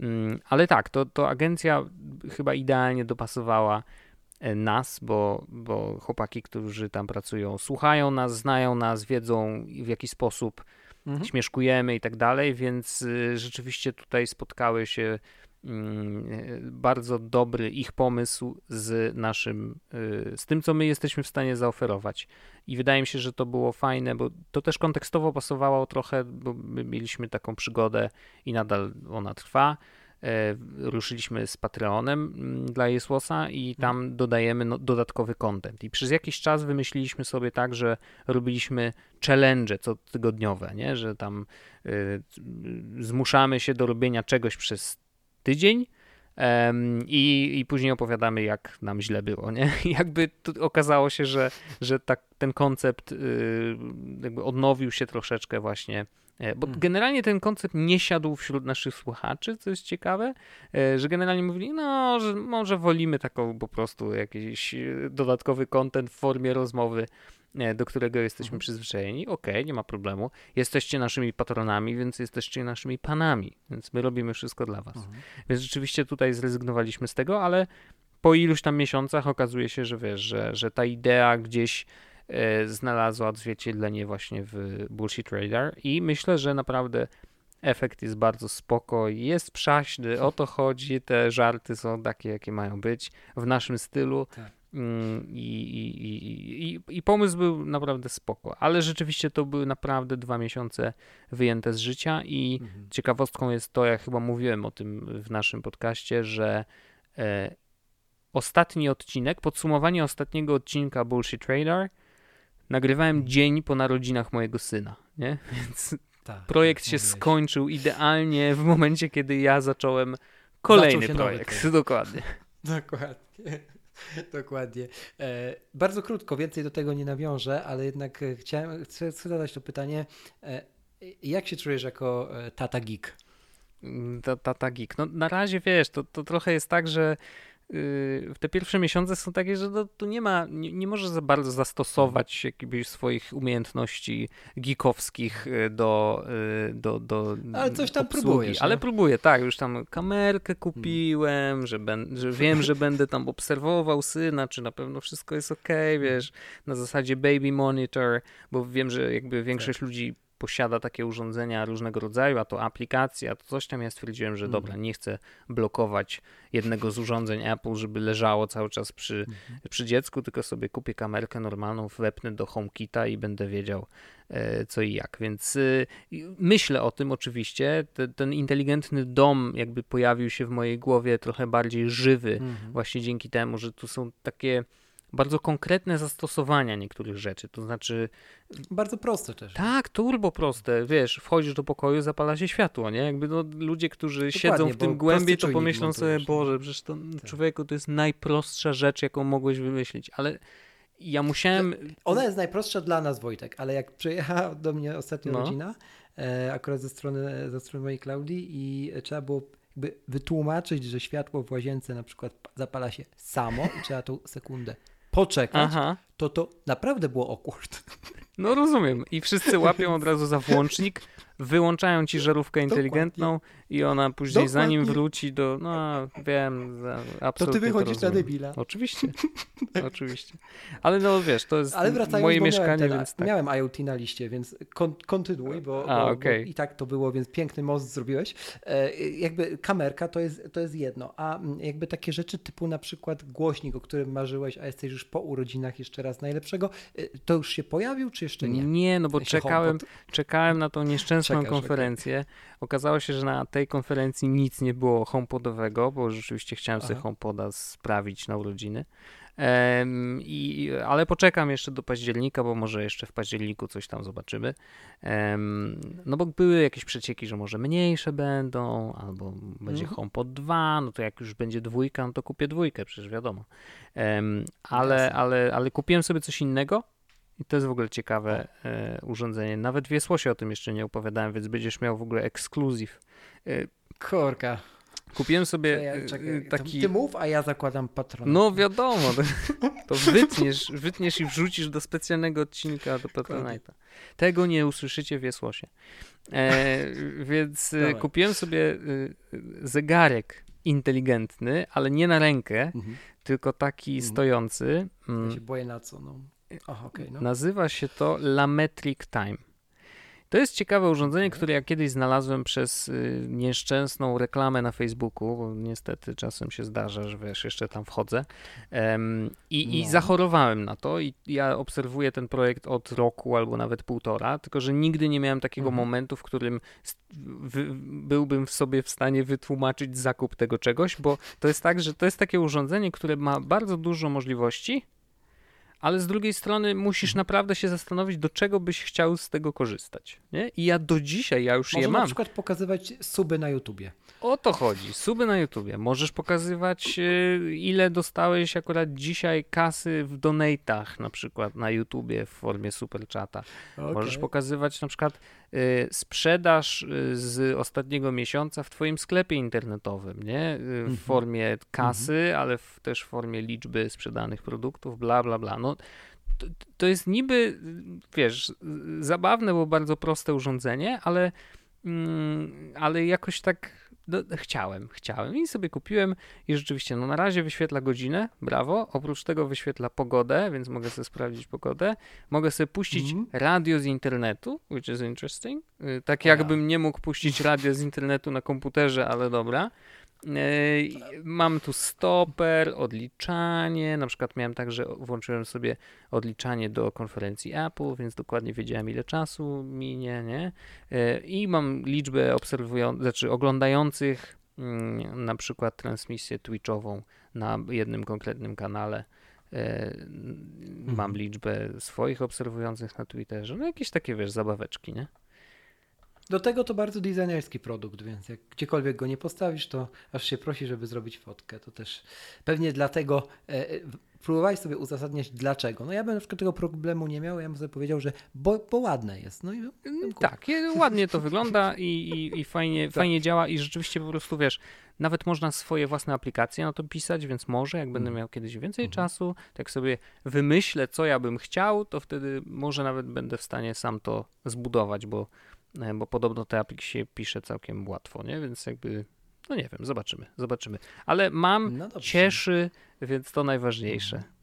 Mm, ale tak, to, to agencja chyba idealnie dopasowała nas, bo, bo chłopaki, którzy tam pracują, słuchają nas, znają nas, wiedzą w jaki sposób mhm. śmieszkujemy i tak dalej, więc y, rzeczywiście tutaj spotkały się mm, bardzo dobry ich pomysł z naszym, y, z tym, co my jesteśmy w stanie zaoferować. I wydaje mi się, że to było fajne, bo to też kontekstowo pasowało trochę, bo my mieliśmy taką przygodę i nadal ona trwa E, ruszyliśmy z Patreonem mm, dla Jesłosa i tam mhm. dodajemy no, dodatkowy content. I przez jakiś czas wymyśliliśmy sobie tak, że robiliśmy challenge co tygodniowe, nie? że tam y, zmuszamy się do robienia czegoś przez tydzień, i, I później opowiadamy, jak nam źle było, nie? Jakby okazało się, że, że tak, ten koncept y, jakby odnowił się troszeczkę właśnie E, bo hmm. generalnie ten koncept nie siadł wśród naszych słuchaczy, co jest ciekawe, e, że generalnie mówili, no, że może wolimy taką po prostu jakiś e, dodatkowy content w formie rozmowy, do którego jesteśmy hmm. przyzwyczajeni. Okej, okay, nie ma problemu. Jesteście naszymi patronami, więc jesteście naszymi panami, więc my robimy wszystko dla was. Hmm. Więc rzeczywiście tutaj zrezygnowaliśmy z tego, ale po iluś tam miesiącach okazuje się, że wiesz, że, że ta idea gdzieś E, znalazła odzwierciedlenie właśnie w Bullshit Radar i myślę, że naprawdę efekt jest bardzo spoko, jest przaśny, o to chodzi, te żarty są takie, jakie mają być, w naszym stylu. Tak. Mm, I, i, i, i, pomysł był naprawdę spoko, ale rzeczywiście to były naprawdę dwa miesiące wyjęte z życia i mhm. ciekawostką jest to, ja chyba mówiłem o tym w naszym podcaście, że e, ostatni odcinek, podsumowanie ostatniego odcinka Bullshit Radar nagrywałem dzień po narodzinach mojego syna, nie? Więc tak, projekt się mówiłeś. skończył idealnie w momencie, kiedy ja zacząłem kolejny Zaczął projekt. Dokładnie. Dokładnie. Dokładnie. E, bardzo krótko, więcej do tego nie nawiążę, ale jednak chciałem, chcę, chcę zadać to pytanie. E, jak się czujesz jako e, tata geek? Mm, tata geek. No na razie wiesz, to, to trochę jest tak, że w te pierwsze miesiące są takie, że to, tu nie ma, nie, nie możesz za bardzo zastosować jakiegoś swoich umiejętności geekowskich y, do, y, do, do Ale coś tam obsługi. próbujesz. Ale próbuję, tak, już tam kamerkę kupiłem, że, ben, że wiem, że będę tam obserwował syna, czy na pewno wszystko jest ok, wiesz, na zasadzie baby monitor, bo wiem, że jakby większość tak. ludzi posiada takie urządzenia różnego rodzaju, a to aplikacje, a to coś tam, ja stwierdziłem, że dobra, mhm. nie chcę blokować jednego z urządzeń Apple, żeby leżało cały czas przy, mhm. przy dziecku, tylko sobie kupię kamerkę normalną, wepnę do HomeKita i będę wiedział e, co i jak. Więc y, myślę o tym oczywiście. Te, ten inteligentny dom jakby pojawił się w mojej głowie trochę bardziej żywy, mhm. właśnie dzięki temu, że tu są takie bardzo konkretne zastosowania niektórych rzeczy, to znaczy... Bardzo proste też. Tak, turbo proste, wiesz, wchodzisz do pokoju, zapala się światło, nie? Jakby no, ludzie, którzy Dokładnie, siedzą w tym głębiej, to pomyślą sobie, Boże, przecież to tak. człowieku to jest najprostsza rzecz, jaką mogłeś wymyślić, ale ja musiałem... Ona jest najprostsza dla nas, Wojtek, ale jak przyjechała do mnie ostatnia no. rodzina, e, akurat ze strony, ze strony mojej Klaudii i trzeba było jakby wytłumaczyć, że światło w łazience na przykład zapala się samo i trzeba tą sekundę poczekać, Aha. To to naprawdę było awkward. No rozumiem. I wszyscy łapią od razu za włącznik, wyłączają ci żarówkę inteligentną Dokładnie. i ona później Dokładnie. zanim wróci do, no wiem, absolutnie To ty wychodzisz to na debila. Oczywiście, oczywiście. Ale no wiesz, to jest Ale moje mieszkanie, ten, więc tak. Miałem IoT na liście, więc kon, kontynuuj, bo, A, bo, okay. bo, i tak to było, więc piękny most zrobiłeś. E, jakby kamerka to jest, to jest jedno, a mm, jakby takie rzeczy typu na przykład głośnik, o którym marzyłeś, a jesteś już po urodzinach jeszcze raz najlepszego, e, to już się pojawił, czy jeszcze nie? Nie, no bo czekałem, czekałem na tą nieszczęsną czekasz, konferencję. Okazało się, że na tej konferencji nic nie było HomePodowego, bo rzeczywiście chciałem Aha. sobie HomePoda sprawić na urodziny. I, ale poczekam jeszcze do października, bo może jeszcze w październiku coś tam zobaczymy. No bo były jakieś przecieki, że może mniejsze będą, albo będzie mhm. HomePod 2, no to jak już będzie dwójka, no to kupię dwójkę, przecież wiadomo. Ale, ale, ale kupiłem sobie coś innego, i to jest w ogóle ciekawe e, urządzenie. Nawet w Jesłosie o tym jeszcze nie opowiadałem, więc będziesz miał w ogóle ekskluzyw. E, Korka. Kupiłem sobie ja, e, czekaj, taki... Ty mów, a ja zakładam patron. No wiadomo, to, to wytniesz, wytniesz i wrzucisz do specjalnego odcinka do Patronite'a. Tego nie usłyszycie w Jesłosie. E, więc e, Dawaj. kupiłem sobie zegarek inteligentny, ale nie na rękę, mhm. tylko taki mhm. stojący. Ja mm. się boję na co, no. Aha, okay, no. Nazywa się to Lametric Time. To jest ciekawe urządzenie, które ja kiedyś znalazłem przez y, nieszczęsną reklamę na Facebooku, bo niestety czasem się zdarza, że wiesz, jeszcze tam wchodzę. Um, i, no. I zachorowałem na to i ja obserwuję ten projekt od roku albo nawet półtora, tylko że nigdy nie miałem takiego mhm. momentu, w którym byłbym w sobie w stanie wytłumaczyć zakup tego czegoś, bo to jest tak, że to jest takie urządzenie, które ma bardzo dużo możliwości, ale z drugiej strony musisz naprawdę się zastanowić, do czego byś chciał z tego korzystać. Nie? I ja do dzisiaj, ja już Może je mam. na przykład pokazywać suby na YouTubie. O to chodzi, suby na YouTubie. Możesz pokazywać, y, ile dostałeś akurat dzisiaj kasy w donatach, na przykład na YouTubie w formie superchata. Okay. Możesz pokazywać na przykład sprzedaż y, z ostatniego miesiąca w twoim sklepie internetowym, nie? W mm -hmm. formie kasy, -hmm. ale w, też w formie liczby sprzedanych produktów, bla, bla, bla. No, to, to jest niby, wiesz, zabawne, bo bardzo proste urządzenie, ale, mm, ale jakoś tak no, chciałem, chciałem i sobie kupiłem i rzeczywiście, no na razie wyświetla godzinę, brawo, oprócz tego wyświetla pogodę, więc mogę sobie sprawdzić pogodę, mogę sobie puścić mm. radio z internetu, which is interesting, y, tak jakbym nie mógł puścić radio z internetu na komputerze, ale dobra, Mam tu stoper, odliczanie. Na przykład miałem tak, że włączyłem sobie odliczanie do konferencji Apple, więc dokładnie wiedziałem, ile czasu minie, nie? I mam liczbę obserwujących, znaczy oglądających mm, na przykład transmisję Twitchową na jednym konkretnym kanale. Mam mhm. liczbę swoich obserwujących na Twitterze. No jakieś takie, wiesz, zabaweczki, nie? Do tego to bardzo designerski produkt, więc jak gdziekolwiek go nie postawisz, to aż się prosi, żeby zrobić fotkę. To też pewnie dlatego e, e próbowałeś sobie uzasadniać dlaczego. No ja bym na przykład tego problemu nie miał, ja bym sobie powiedział, że bo, bo ładne jest. No i, tak, ładnie to wygląda i, i, i fajnie, tak. fajnie działa i rzeczywiście po prostu wiesz, nawet można swoje własne aplikacje na to pisać, więc może jak będę mm. miał kiedyś więcej mhm. czasu, tak sobie wymyślę, co ja bym chciał, to wtedy może nawet będę w stanie sam to zbudować, bo bo podobno te aplik się pisze całkiem łatwo, nie? Więc jakby, no nie wiem, zobaczymy, zobaczymy. Ale mam, no cieszy, więc to najważniejsze. Mhm.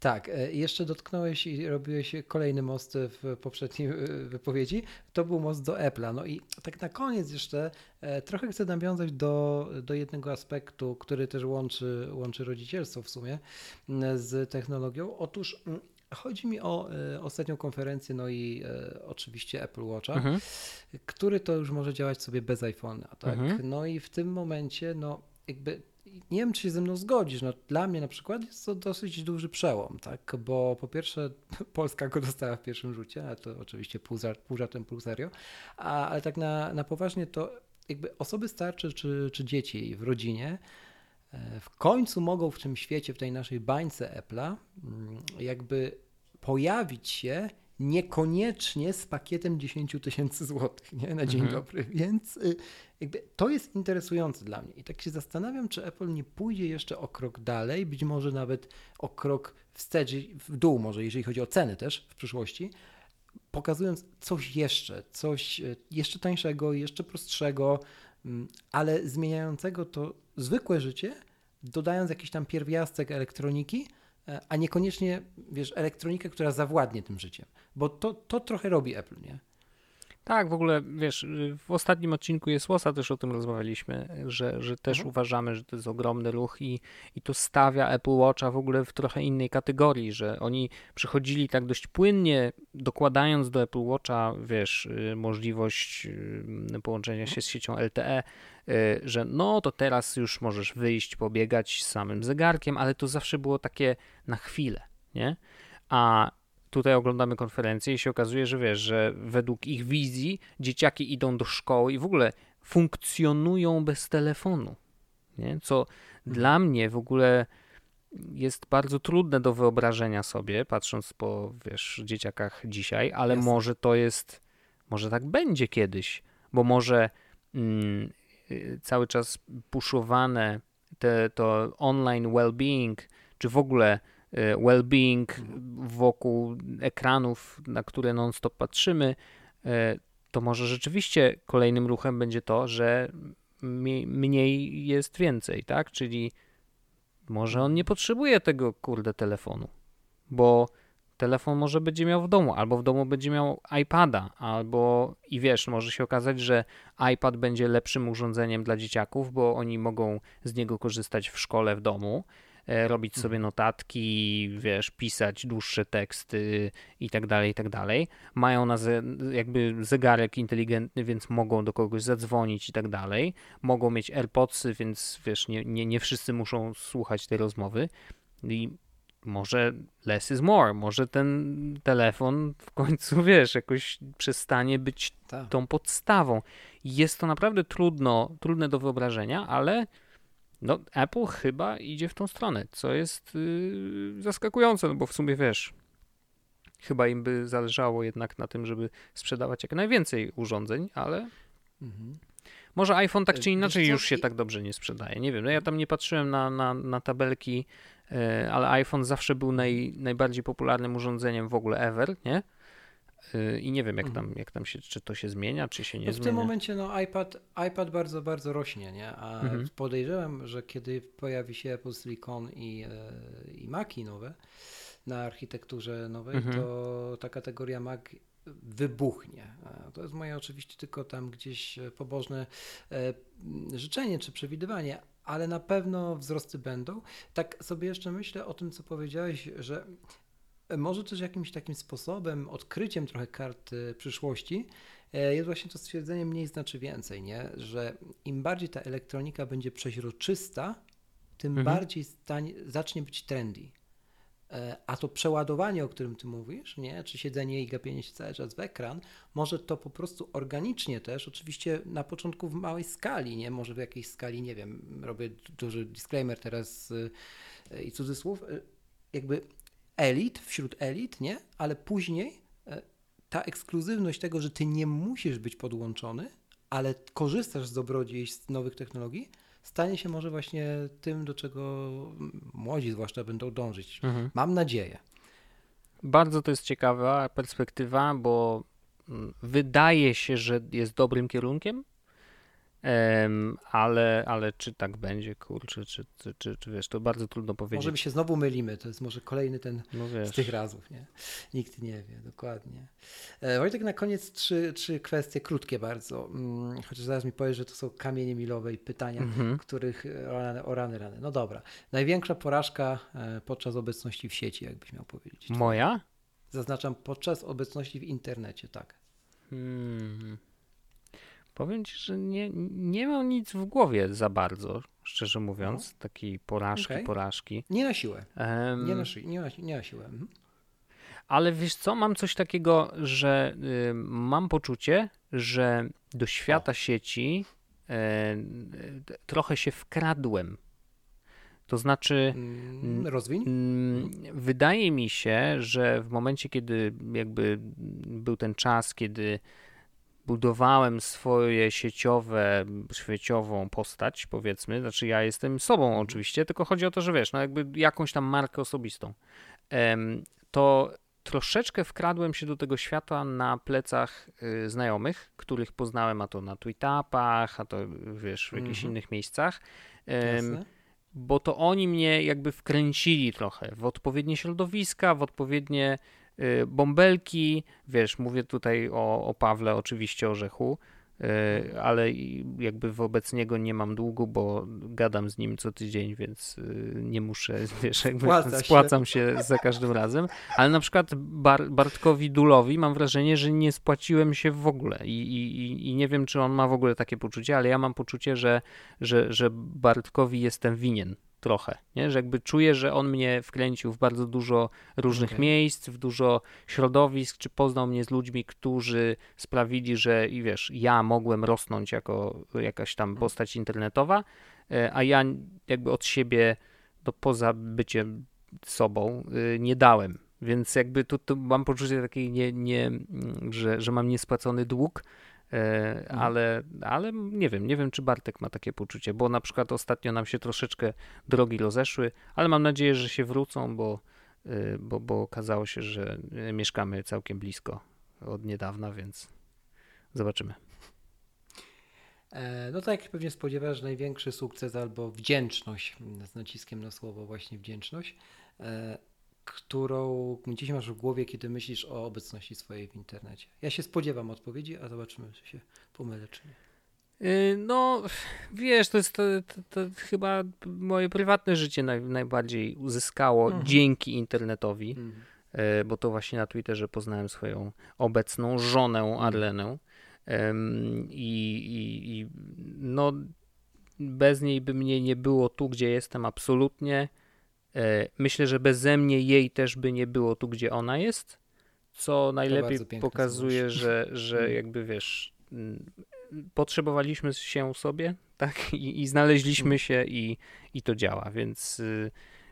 Tak, e, jeszcze dotknąłeś i robiłeś kolejny most w poprzedniej e, wypowiedzi. To był most do Apple'a. No i tak na koniec jeszcze trochę chcę nawiązać do, do jednego aspektu, który też łączy, łączy rodzicielstwo w sumie z technologią. Otóż Chodzi mi o e, ostatnią konferencję, no i e, oczywiście Apple Watcha, mhm. który to już może działać sobie bez iPhone'a, tak? Mhm. No i w tym momencie, no jakby nie wiem, czy się ze mną zgodzisz. No, dla mnie na przykład jest to dosyć duży przełom, tak? Bo po pierwsze Polska go dostała w pierwszym rzucie, ale to oczywiście pół, za, pół żartem, pół serio, a, ale tak na, na poważnie to jakby osoby starsze czy, czy dzieci w rodzinie e, w końcu mogą w tym świecie, w tej naszej bańce Apple'a mm, jakby pojawić się niekoniecznie z pakietem 10 tysięcy złotych nie? na dzień mhm. dobry. Więc y, jakby to jest interesujące dla mnie. I tak się zastanawiam, czy Apple nie pójdzie jeszcze o krok dalej, być może nawet o krok wstecz, w dół może, jeżeli chodzi o ceny też w przyszłości, pokazując coś jeszcze, coś y, jeszcze tańszego, jeszcze prostszego, mm, ale zmieniającego to zwykłe życie, dodając jakiś tam pierwiastek elektroniki, a niekoniecznie, wiesz, elektronikę, która zawładnie tym życiem. Bo to, to trochę robi Apple, nie? Tak, w ogóle wiesz, w ostatnim odcinku jest Łosa też o tym rozmawialiśmy, że, że też mhm. uważamy, że to jest ogromny ruch i, i to stawia Apple Watcha w ogóle w trochę innej kategorii, że oni przychodzili tak dość płynnie, dokładając do Apple Watcha, wiesz, y, możliwość y, połączenia się z siecią LTE, y, że no to teraz już możesz wyjść, pobiegać z samym zegarkiem, ale to zawsze było takie na chwilę, nie? A tutaj oglądamy konferencję i się okazuje, że wiesz, że według ich wizji dzieciaki idą do szkoły i w ogóle funkcjonują bez telefonu. Nie? Co hmm. dla mnie w ogóle jest bardzo trudne do wyobrażenia sobie, patrząc po wiesz, dzieciakach dzisiaj, ale Jasne. może to jest, może tak będzie kiedyś, bo może mm, cały czas puszowane te, to online well-being, czy w ogóle well-being wokół ekranów, na które non-stop patrzymy, e, to może rzeczywiście kolejnym ruchem będzie to, że mniej jest więcej, tak? Czyli może on nie potrzebuje tego kurde telefonu, bo telefon może będzie miał w domu, albo w domu będzie miał iPada, albo i wiesz, może się okazać, że iPad będzie lepszym urządzeniem dla dzieciaków, bo oni mogą z niego korzystać w szkole, w domu, E, robić sobie notatki, wiesz, pisać dłuższe teksty i tak dalej, i tak dalej. Mają na ze, jakby zegarek inteligentny, więc mogą do kogoś zadzwonić i tak dalej. Mogą mieć AirPodsy, więc wiesz, nie, nie, nie wszyscy muszą słuchać tej rozmowy. I może less is more, może ten telefon w końcu, wiesz, jakoś przestanie być Ta. tą podstawą. Jest to naprawdę trudno, trudne do wyobrażenia, ale no, Apple chyba idzie w tą stronę, co jest yy, zaskakujące, no bo w sumie wiesz, chyba im by zależało jednak na tym, żeby sprzedawać jak najwięcej urządzeń, ale mhm. może iPhone tak czy inaczej już się tak dobrze nie sprzedaje. Nie wiem, no ja tam nie patrzyłem na, na, na tabelki, yy, ale iPhone zawsze był naj, najbardziej popularnym urządzeniem w ogóle ever, nie? Y, I nie wiem, jak tam, jak tam się, czy to się zmienia, czy się nie no w zmienia. W tym momencie no, iPad, iPad bardzo, bardzo rośnie, nie? A mhm. podejrzewam, że kiedy pojawi się Apple Silicon i, e, i Maci nowe na architekturze nowej, mhm. to ta kategoria Mac wybuchnie. To jest moje oczywiście tylko tam gdzieś pobożne e, życzenie czy przewidywanie, ale na pewno wzrosty będą. Tak sobie jeszcze myślę o tym, co powiedziałeś, że może też jakimś takim sposobem, odkryciem trochę karty przyszłości e, jest właśnie to stwierdzenie mniej znaczy więcej, nie? że im bardziej ta elektronika będzie przeźroczysta, tym mhm. bardziej zacznie być trendy. E, a to przeładowanie, o którym ty mówisz, nie? czy siedzenie i gapienie się cały czas w ekran, może to po prostu organicznie też, oczywiście na początku w małej skali, nie? Może w jakiejś skali, nie wiem, robię duży disclaimer teraz e, i cudzysłów, jakby elit, wśród elit, nie? Ale później e, ta ekskluzywność tego, że ty nie musisz być podłączony, ale korzystasz z dobrodziejstw nowych technologii, stanie się może właśnie tym, do czego młodzi zwłaszcza będą dążyć. Mhm. Mam nadzieję. Bardzo to jest ciekawa perspektywa, bo mm, wydaje się, że jest dobrym kierunkiem, ale, ale czy tak będzie, kurczę, czy, czy, czy, czy, wiesz, to bardzo trudno powiedzieć. Może my się znowu mylimy, to jest może kolejny ten no z tych razów, nie? Nikt nie wie, dokładnie. E, Wojtek, na koniec trzy, trzy kwestie krótkie bardzo, mm, chociaż zaraz mi powiesz, że to są kamienie milowe i pytania, mhm. których o rany, o rany, rany. No dobra. Największa porażka e, podczas obecności w sieci, jakbyś miał powiedzieć. Moja? Zaznaczam, podczas obecności w internecie, tak. Hmm. Powiem ci, że nie, nie mam nic w głowie za bardzo, szczerze mówiąc, no. takiej porażki, okay. porażki. Nie na siłę. Um, nie, na, nie, na, nie na siłę. Mhm. Ale wiesz co, mam coś takiego, że y, mam poczucie, że do świata o. sieci y, trochę się wkradłem. To znaczy, mm, rozwiń. wydaje mi się, że w momencie, kiedy jakby był ten czas, kiedy budowałem swoje sieciowe, sieciową postać, powiedzmy, znaczy ja jestem sobą mhm. oczywiście, tylko chodzi o to, że wiesz, no jakby jakąś tam markę osobistą, to troszeczkę wkradłem się do tego świata na plecach y, znajomych, których poznałem, a to na tweetupach, a to wiesz, w jakichś mhm. innych miejscach. bo to oni mnie jakby wkręcili trochę w odpowiednie środowiska, w odpowiednie bąbelki, wiesz, mówię tutaj o, o Pawle, oczywiście orzechu, y, ale jakby wobec niego nie mam długu, bo gadam z nim co tydzień, więc y, nie muszę, wiesz, jakby Spłaca spłacam się. się za każdym razem. Ale na przykład Bar Bartkowi Dulowi mam wrażenie, że nie spłaciłem się w ogóle I, i, i nie wiem, czy on ma w ogóle takie poczucie, ale ja mam poczucie, że, że, że Bartkowi jestem winien trochę, nie? że jakby czuję, że on mnie wkręcił w bardzo dużo różnych okay. miejsc, w dużo środowisk, czy poznał mnie z ludźmi, którzy sprawili, że i wiesz, ja mogłem rosnąć jako jakaś tam mhm. postać internetowa, e, a ja jakby od siebie, no poza byciem sobą, y, nie dałem. Więc jakby tu, tu mam poczucie takiej, nie, nie, że, że mam niespłacony dług. Ale, ale nie wiem, nie wiem, czy Bartek ma takie poczucie, bo na przykład ostatnio nam się troszeczkę drogi rozeszły, ale mam nadzieję, że się wrócą, bo, e, bo, bo okazało się, że mieszkamy całkiem blisko od niedawna, więc zobaczymy. E, no tak, jak pewnie spodziewasz, największy sukces albo wdzięczność, z naciskiem na słowo właśnie wdzięczność, którą gdzieś masz w głowie, kiedy myślisz o obecności swojej w internecie? Ja się spodziewam odpowiedzi, a zobaczymy, czy się pomylę, czy nie. Y, no, wiesz, to jest to, to, to chyba moje prywatne życie naj, najbardziej uzyskało mhm. dzięki internetowi, mhm. Y, bo to właśnie na Twitterze poznałem swoją obecną żonę mhm. Arlenę. I, i, I no, bez niej by mnie nie było tu, gdzie jestem absolutnie. E, myślę, że beze mnie jej też by nie było tu, gdzie ona jest, co najlepiej pokazuje, że, że mm. jakby wiesz, mm, potrzebowaliśmy się sobie, tak, i, i znaleźliśmy się i, i to działa, więc, y,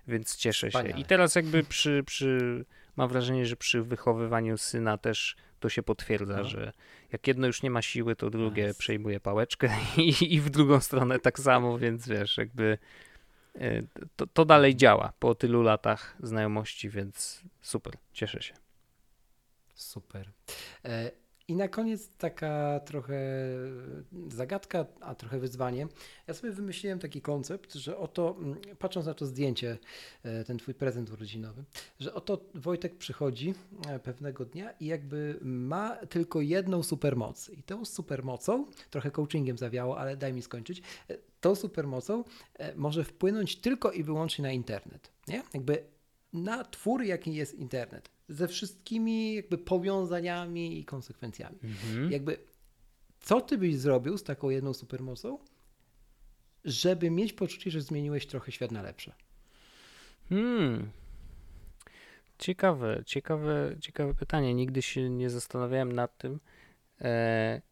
więc cieszę się. I teraz jakby przy, przy, mam wrażenie, że przy wychowywaniu syna też to się potwierdza, no. że jak jedno już nie ma siły, to drugie nice. przejmuje pałeczkę i, i w drugą stronę tak samo, więc wiesz, jakby to, to dalej działa po tylu latach znajomości, więc super, cieszę się. Super. E, I na koniec taka trochę zagadka, a trochę wyzwanie. Ja sobie wymyśliłem taki koncept, że oto, mm, patrząc na to zdjęcie, e, ten twój prezent urodzinowy, że oto Wojtek przychodzi pewnego dnia i jakby ma tylko jedną supermoc. I tą supermocą, trochę coachingiem zawiało, ale daj mi skończyć, tą supermocą e, może wpłynąć tylko i wyłącznie na internet. Nie? Jakby na twór, jaki jest internet, ze wszystkimi jakby powiązaniami i konsekwencjami. Mhm. Jakby co ty byś zrobił z taką jedną supermocą, żeby mieć poczucie, że zmieniłeś trochę świat na lepsze? Hmm. Ciekawe, ciekawe, ciekawe pytanie. Nigdy się nie zastanawiałem nad tym. E,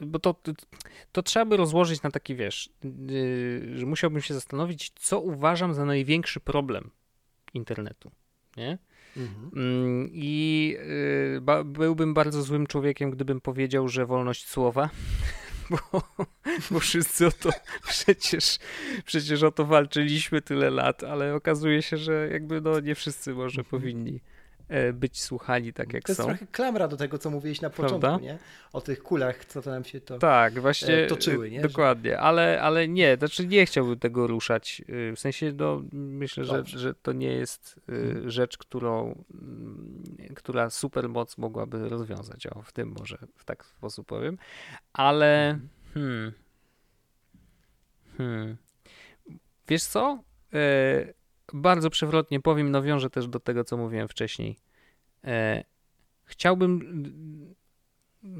bo to, to trzeba by rozłożyć na taki, wiesz, yy, że musiałbym się zastanowić, co uważam za największy problem internetu, nie? Mhm. Mm, I yy, ba, byłbym bardzo złym człowiekiem, gdybym powiedział, że wolność słowa, bo, bo wszyscy o to przecież, przecież o to walczyliśmy tyle lat, ale okazuje się, że jakby no nie wszyscy może mhm. powinni być słuchani tak jak są. To jest trochę klamra do tego, co mówiłeś na początku, Prawda? nie? O tych kulach, co to nam się to Tak, właśnie e, toczyły, nie? Dokładnie, ale, ale nie, znaczy nie chciałbym tego ruszać. W sensie, no, myślę, że, że to nie jest mhm. rzecz, którą, mm, która super moc mogłaby rozwiązać. O, w tym może w tak sposób powiem. Ale mhm. hmm, hmm. Wiesz co? E, bardzo przewrotnie powiem, no wiąże też do tego, co mówiłem wcześniej. E, chciałbym.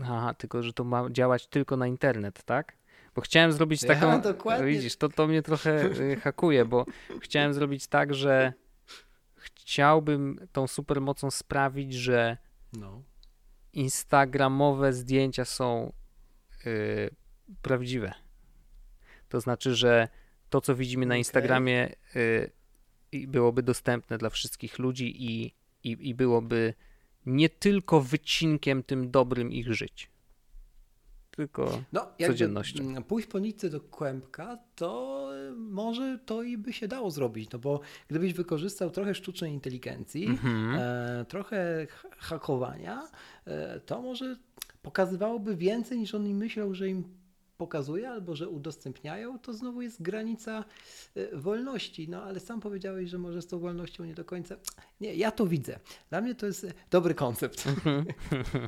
Aha, tylko że to ma działać tylko na internet, tak? Bo chciałem zrobić taką. Ja, dokładnie. Widzisz, to, to mnie trochę e, hakuje, bo chciałem zrobić tak, że chciałbym tą supermocą sprawić, że no. instagramowe zdjęcia są y, prawdziwe. To znaczy, że to, co widzimy na Instagramie, y, i byłoby dostępne dla wszystkich ludzi i, i, i byłoby nie tylko wycinkiem tym dobrym ich żyć, tylko no, codziennością. Pójść po nitce do kłębka, to może to i by się dało zrobić, no bo gdybyś wykorzystał trochę sztucznej inteligencji, mm-hmm. e, trochę hakowania, e, to może pokazywałoby więcej niż oni myślał, że im pokazuje albo że udostępniają, to znowu jest granica y, wolności. No ale sam powiedziałeś, że może z tą wolnością nie do końca. Nie, ja to widzę. Dla mnie to jest dobry koncept. Mhm.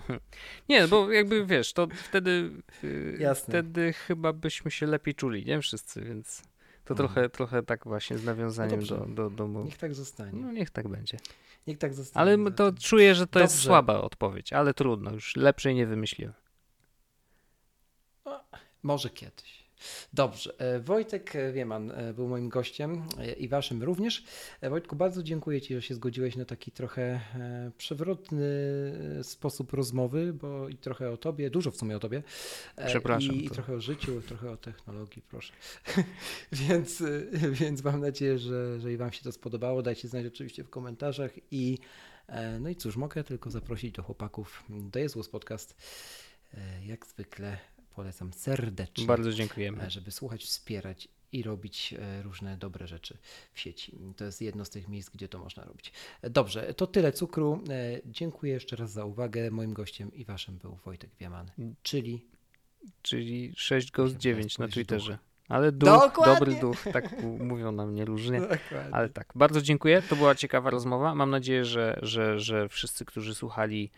nie, bo jakby wiesz, to wtedy, y, Jasne. wtedy chyba byśmy się lepiej czuli, nie wszyscy, więc to mhm. trochę, trochę tak właśnie z nawiązaniem no do, do, do... Niech tak zostanie. No niech tak będzie. Niech tak zostanie. Ale to czuję, że to Dobrze. jest słaba odpowiedź, ale trudno, już lepszej nie wymyśliłem. Może kiedyś. Dobrze. E, Wojtek Wieman e, był moim gościem e, i waszym również. Wojtku, bardzo dziękuję Ci, że się zgodziłeś na taki trochę przewrotny sposób rozmowy, bo i trochę o Tobie, dużo w sumie o Tobie. Przepraszam. I, i trochę o życiu, trochę o technologii, proszę. więc, więc mam nadzieję, że, że i Wam się to spodobało. Dajcie znać oczywiście w komentarzach i no i cóż, mogę tylko zaprosić do chłopaków do Jezus Podcast. Jak zwykle polecam serdecznie. Bardzo dziękujemy. E, żeby słuchać, wspierać i robić e, różne dobre rzeczy w sieci. To jest jedno z tych miejsc, gdzie to można robić. E, dobrze, to tyle cukru. Dziękuję jeszcze raz za uwagę. Moim gościem i waszym był Wojtek Wiaman, czyli... Czyli 6 Ghost 9 na Twitterze. Duch. Ale duch, Dokładnie. dobry duch, tak mówią na mnie różnie. Dokładnie. Ale tak, bardzo dziękuję. To była ciekawa rozmowa. Mam nadzieję, że, że, że wszyscy, którzy słuchali,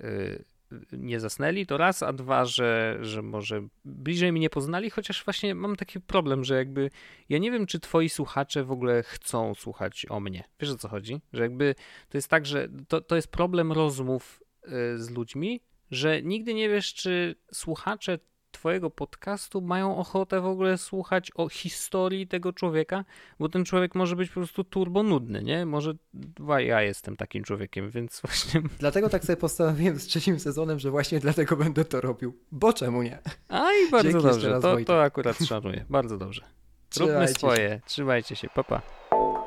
yy, nie zasnęli, to raz, a dwa, że, że może bliżej mnie poznali, chociaż właśnie mam taki problem, że jakby ja nie wiem, czy twoi słuchacze w ogóle chcą słuchać o mnie. Wiesz o co chodzi? Że jakby to jest tak, że to, to jest problem rozmów y, z ludźmi, że nigdy nie wiesz, czy słuchacze Twojego podcastu mają ochotę w ogóle słuchać o historii tego człowieka, bo ten człowiek może być po prostu turbo nudny, nie? Może ja jestem takim człowiekiem, więc właśnie. Dlatego tak sobie postanowiłem z trzecim sezonem, że właśnie dlatego będę to robił. Bo czemu nie? A i bardzo Dzięki dobrze. To, to akurat szanuję. Bardzo dobrze. Róbmy swoje. Trzymajcie się. Papa. Pa.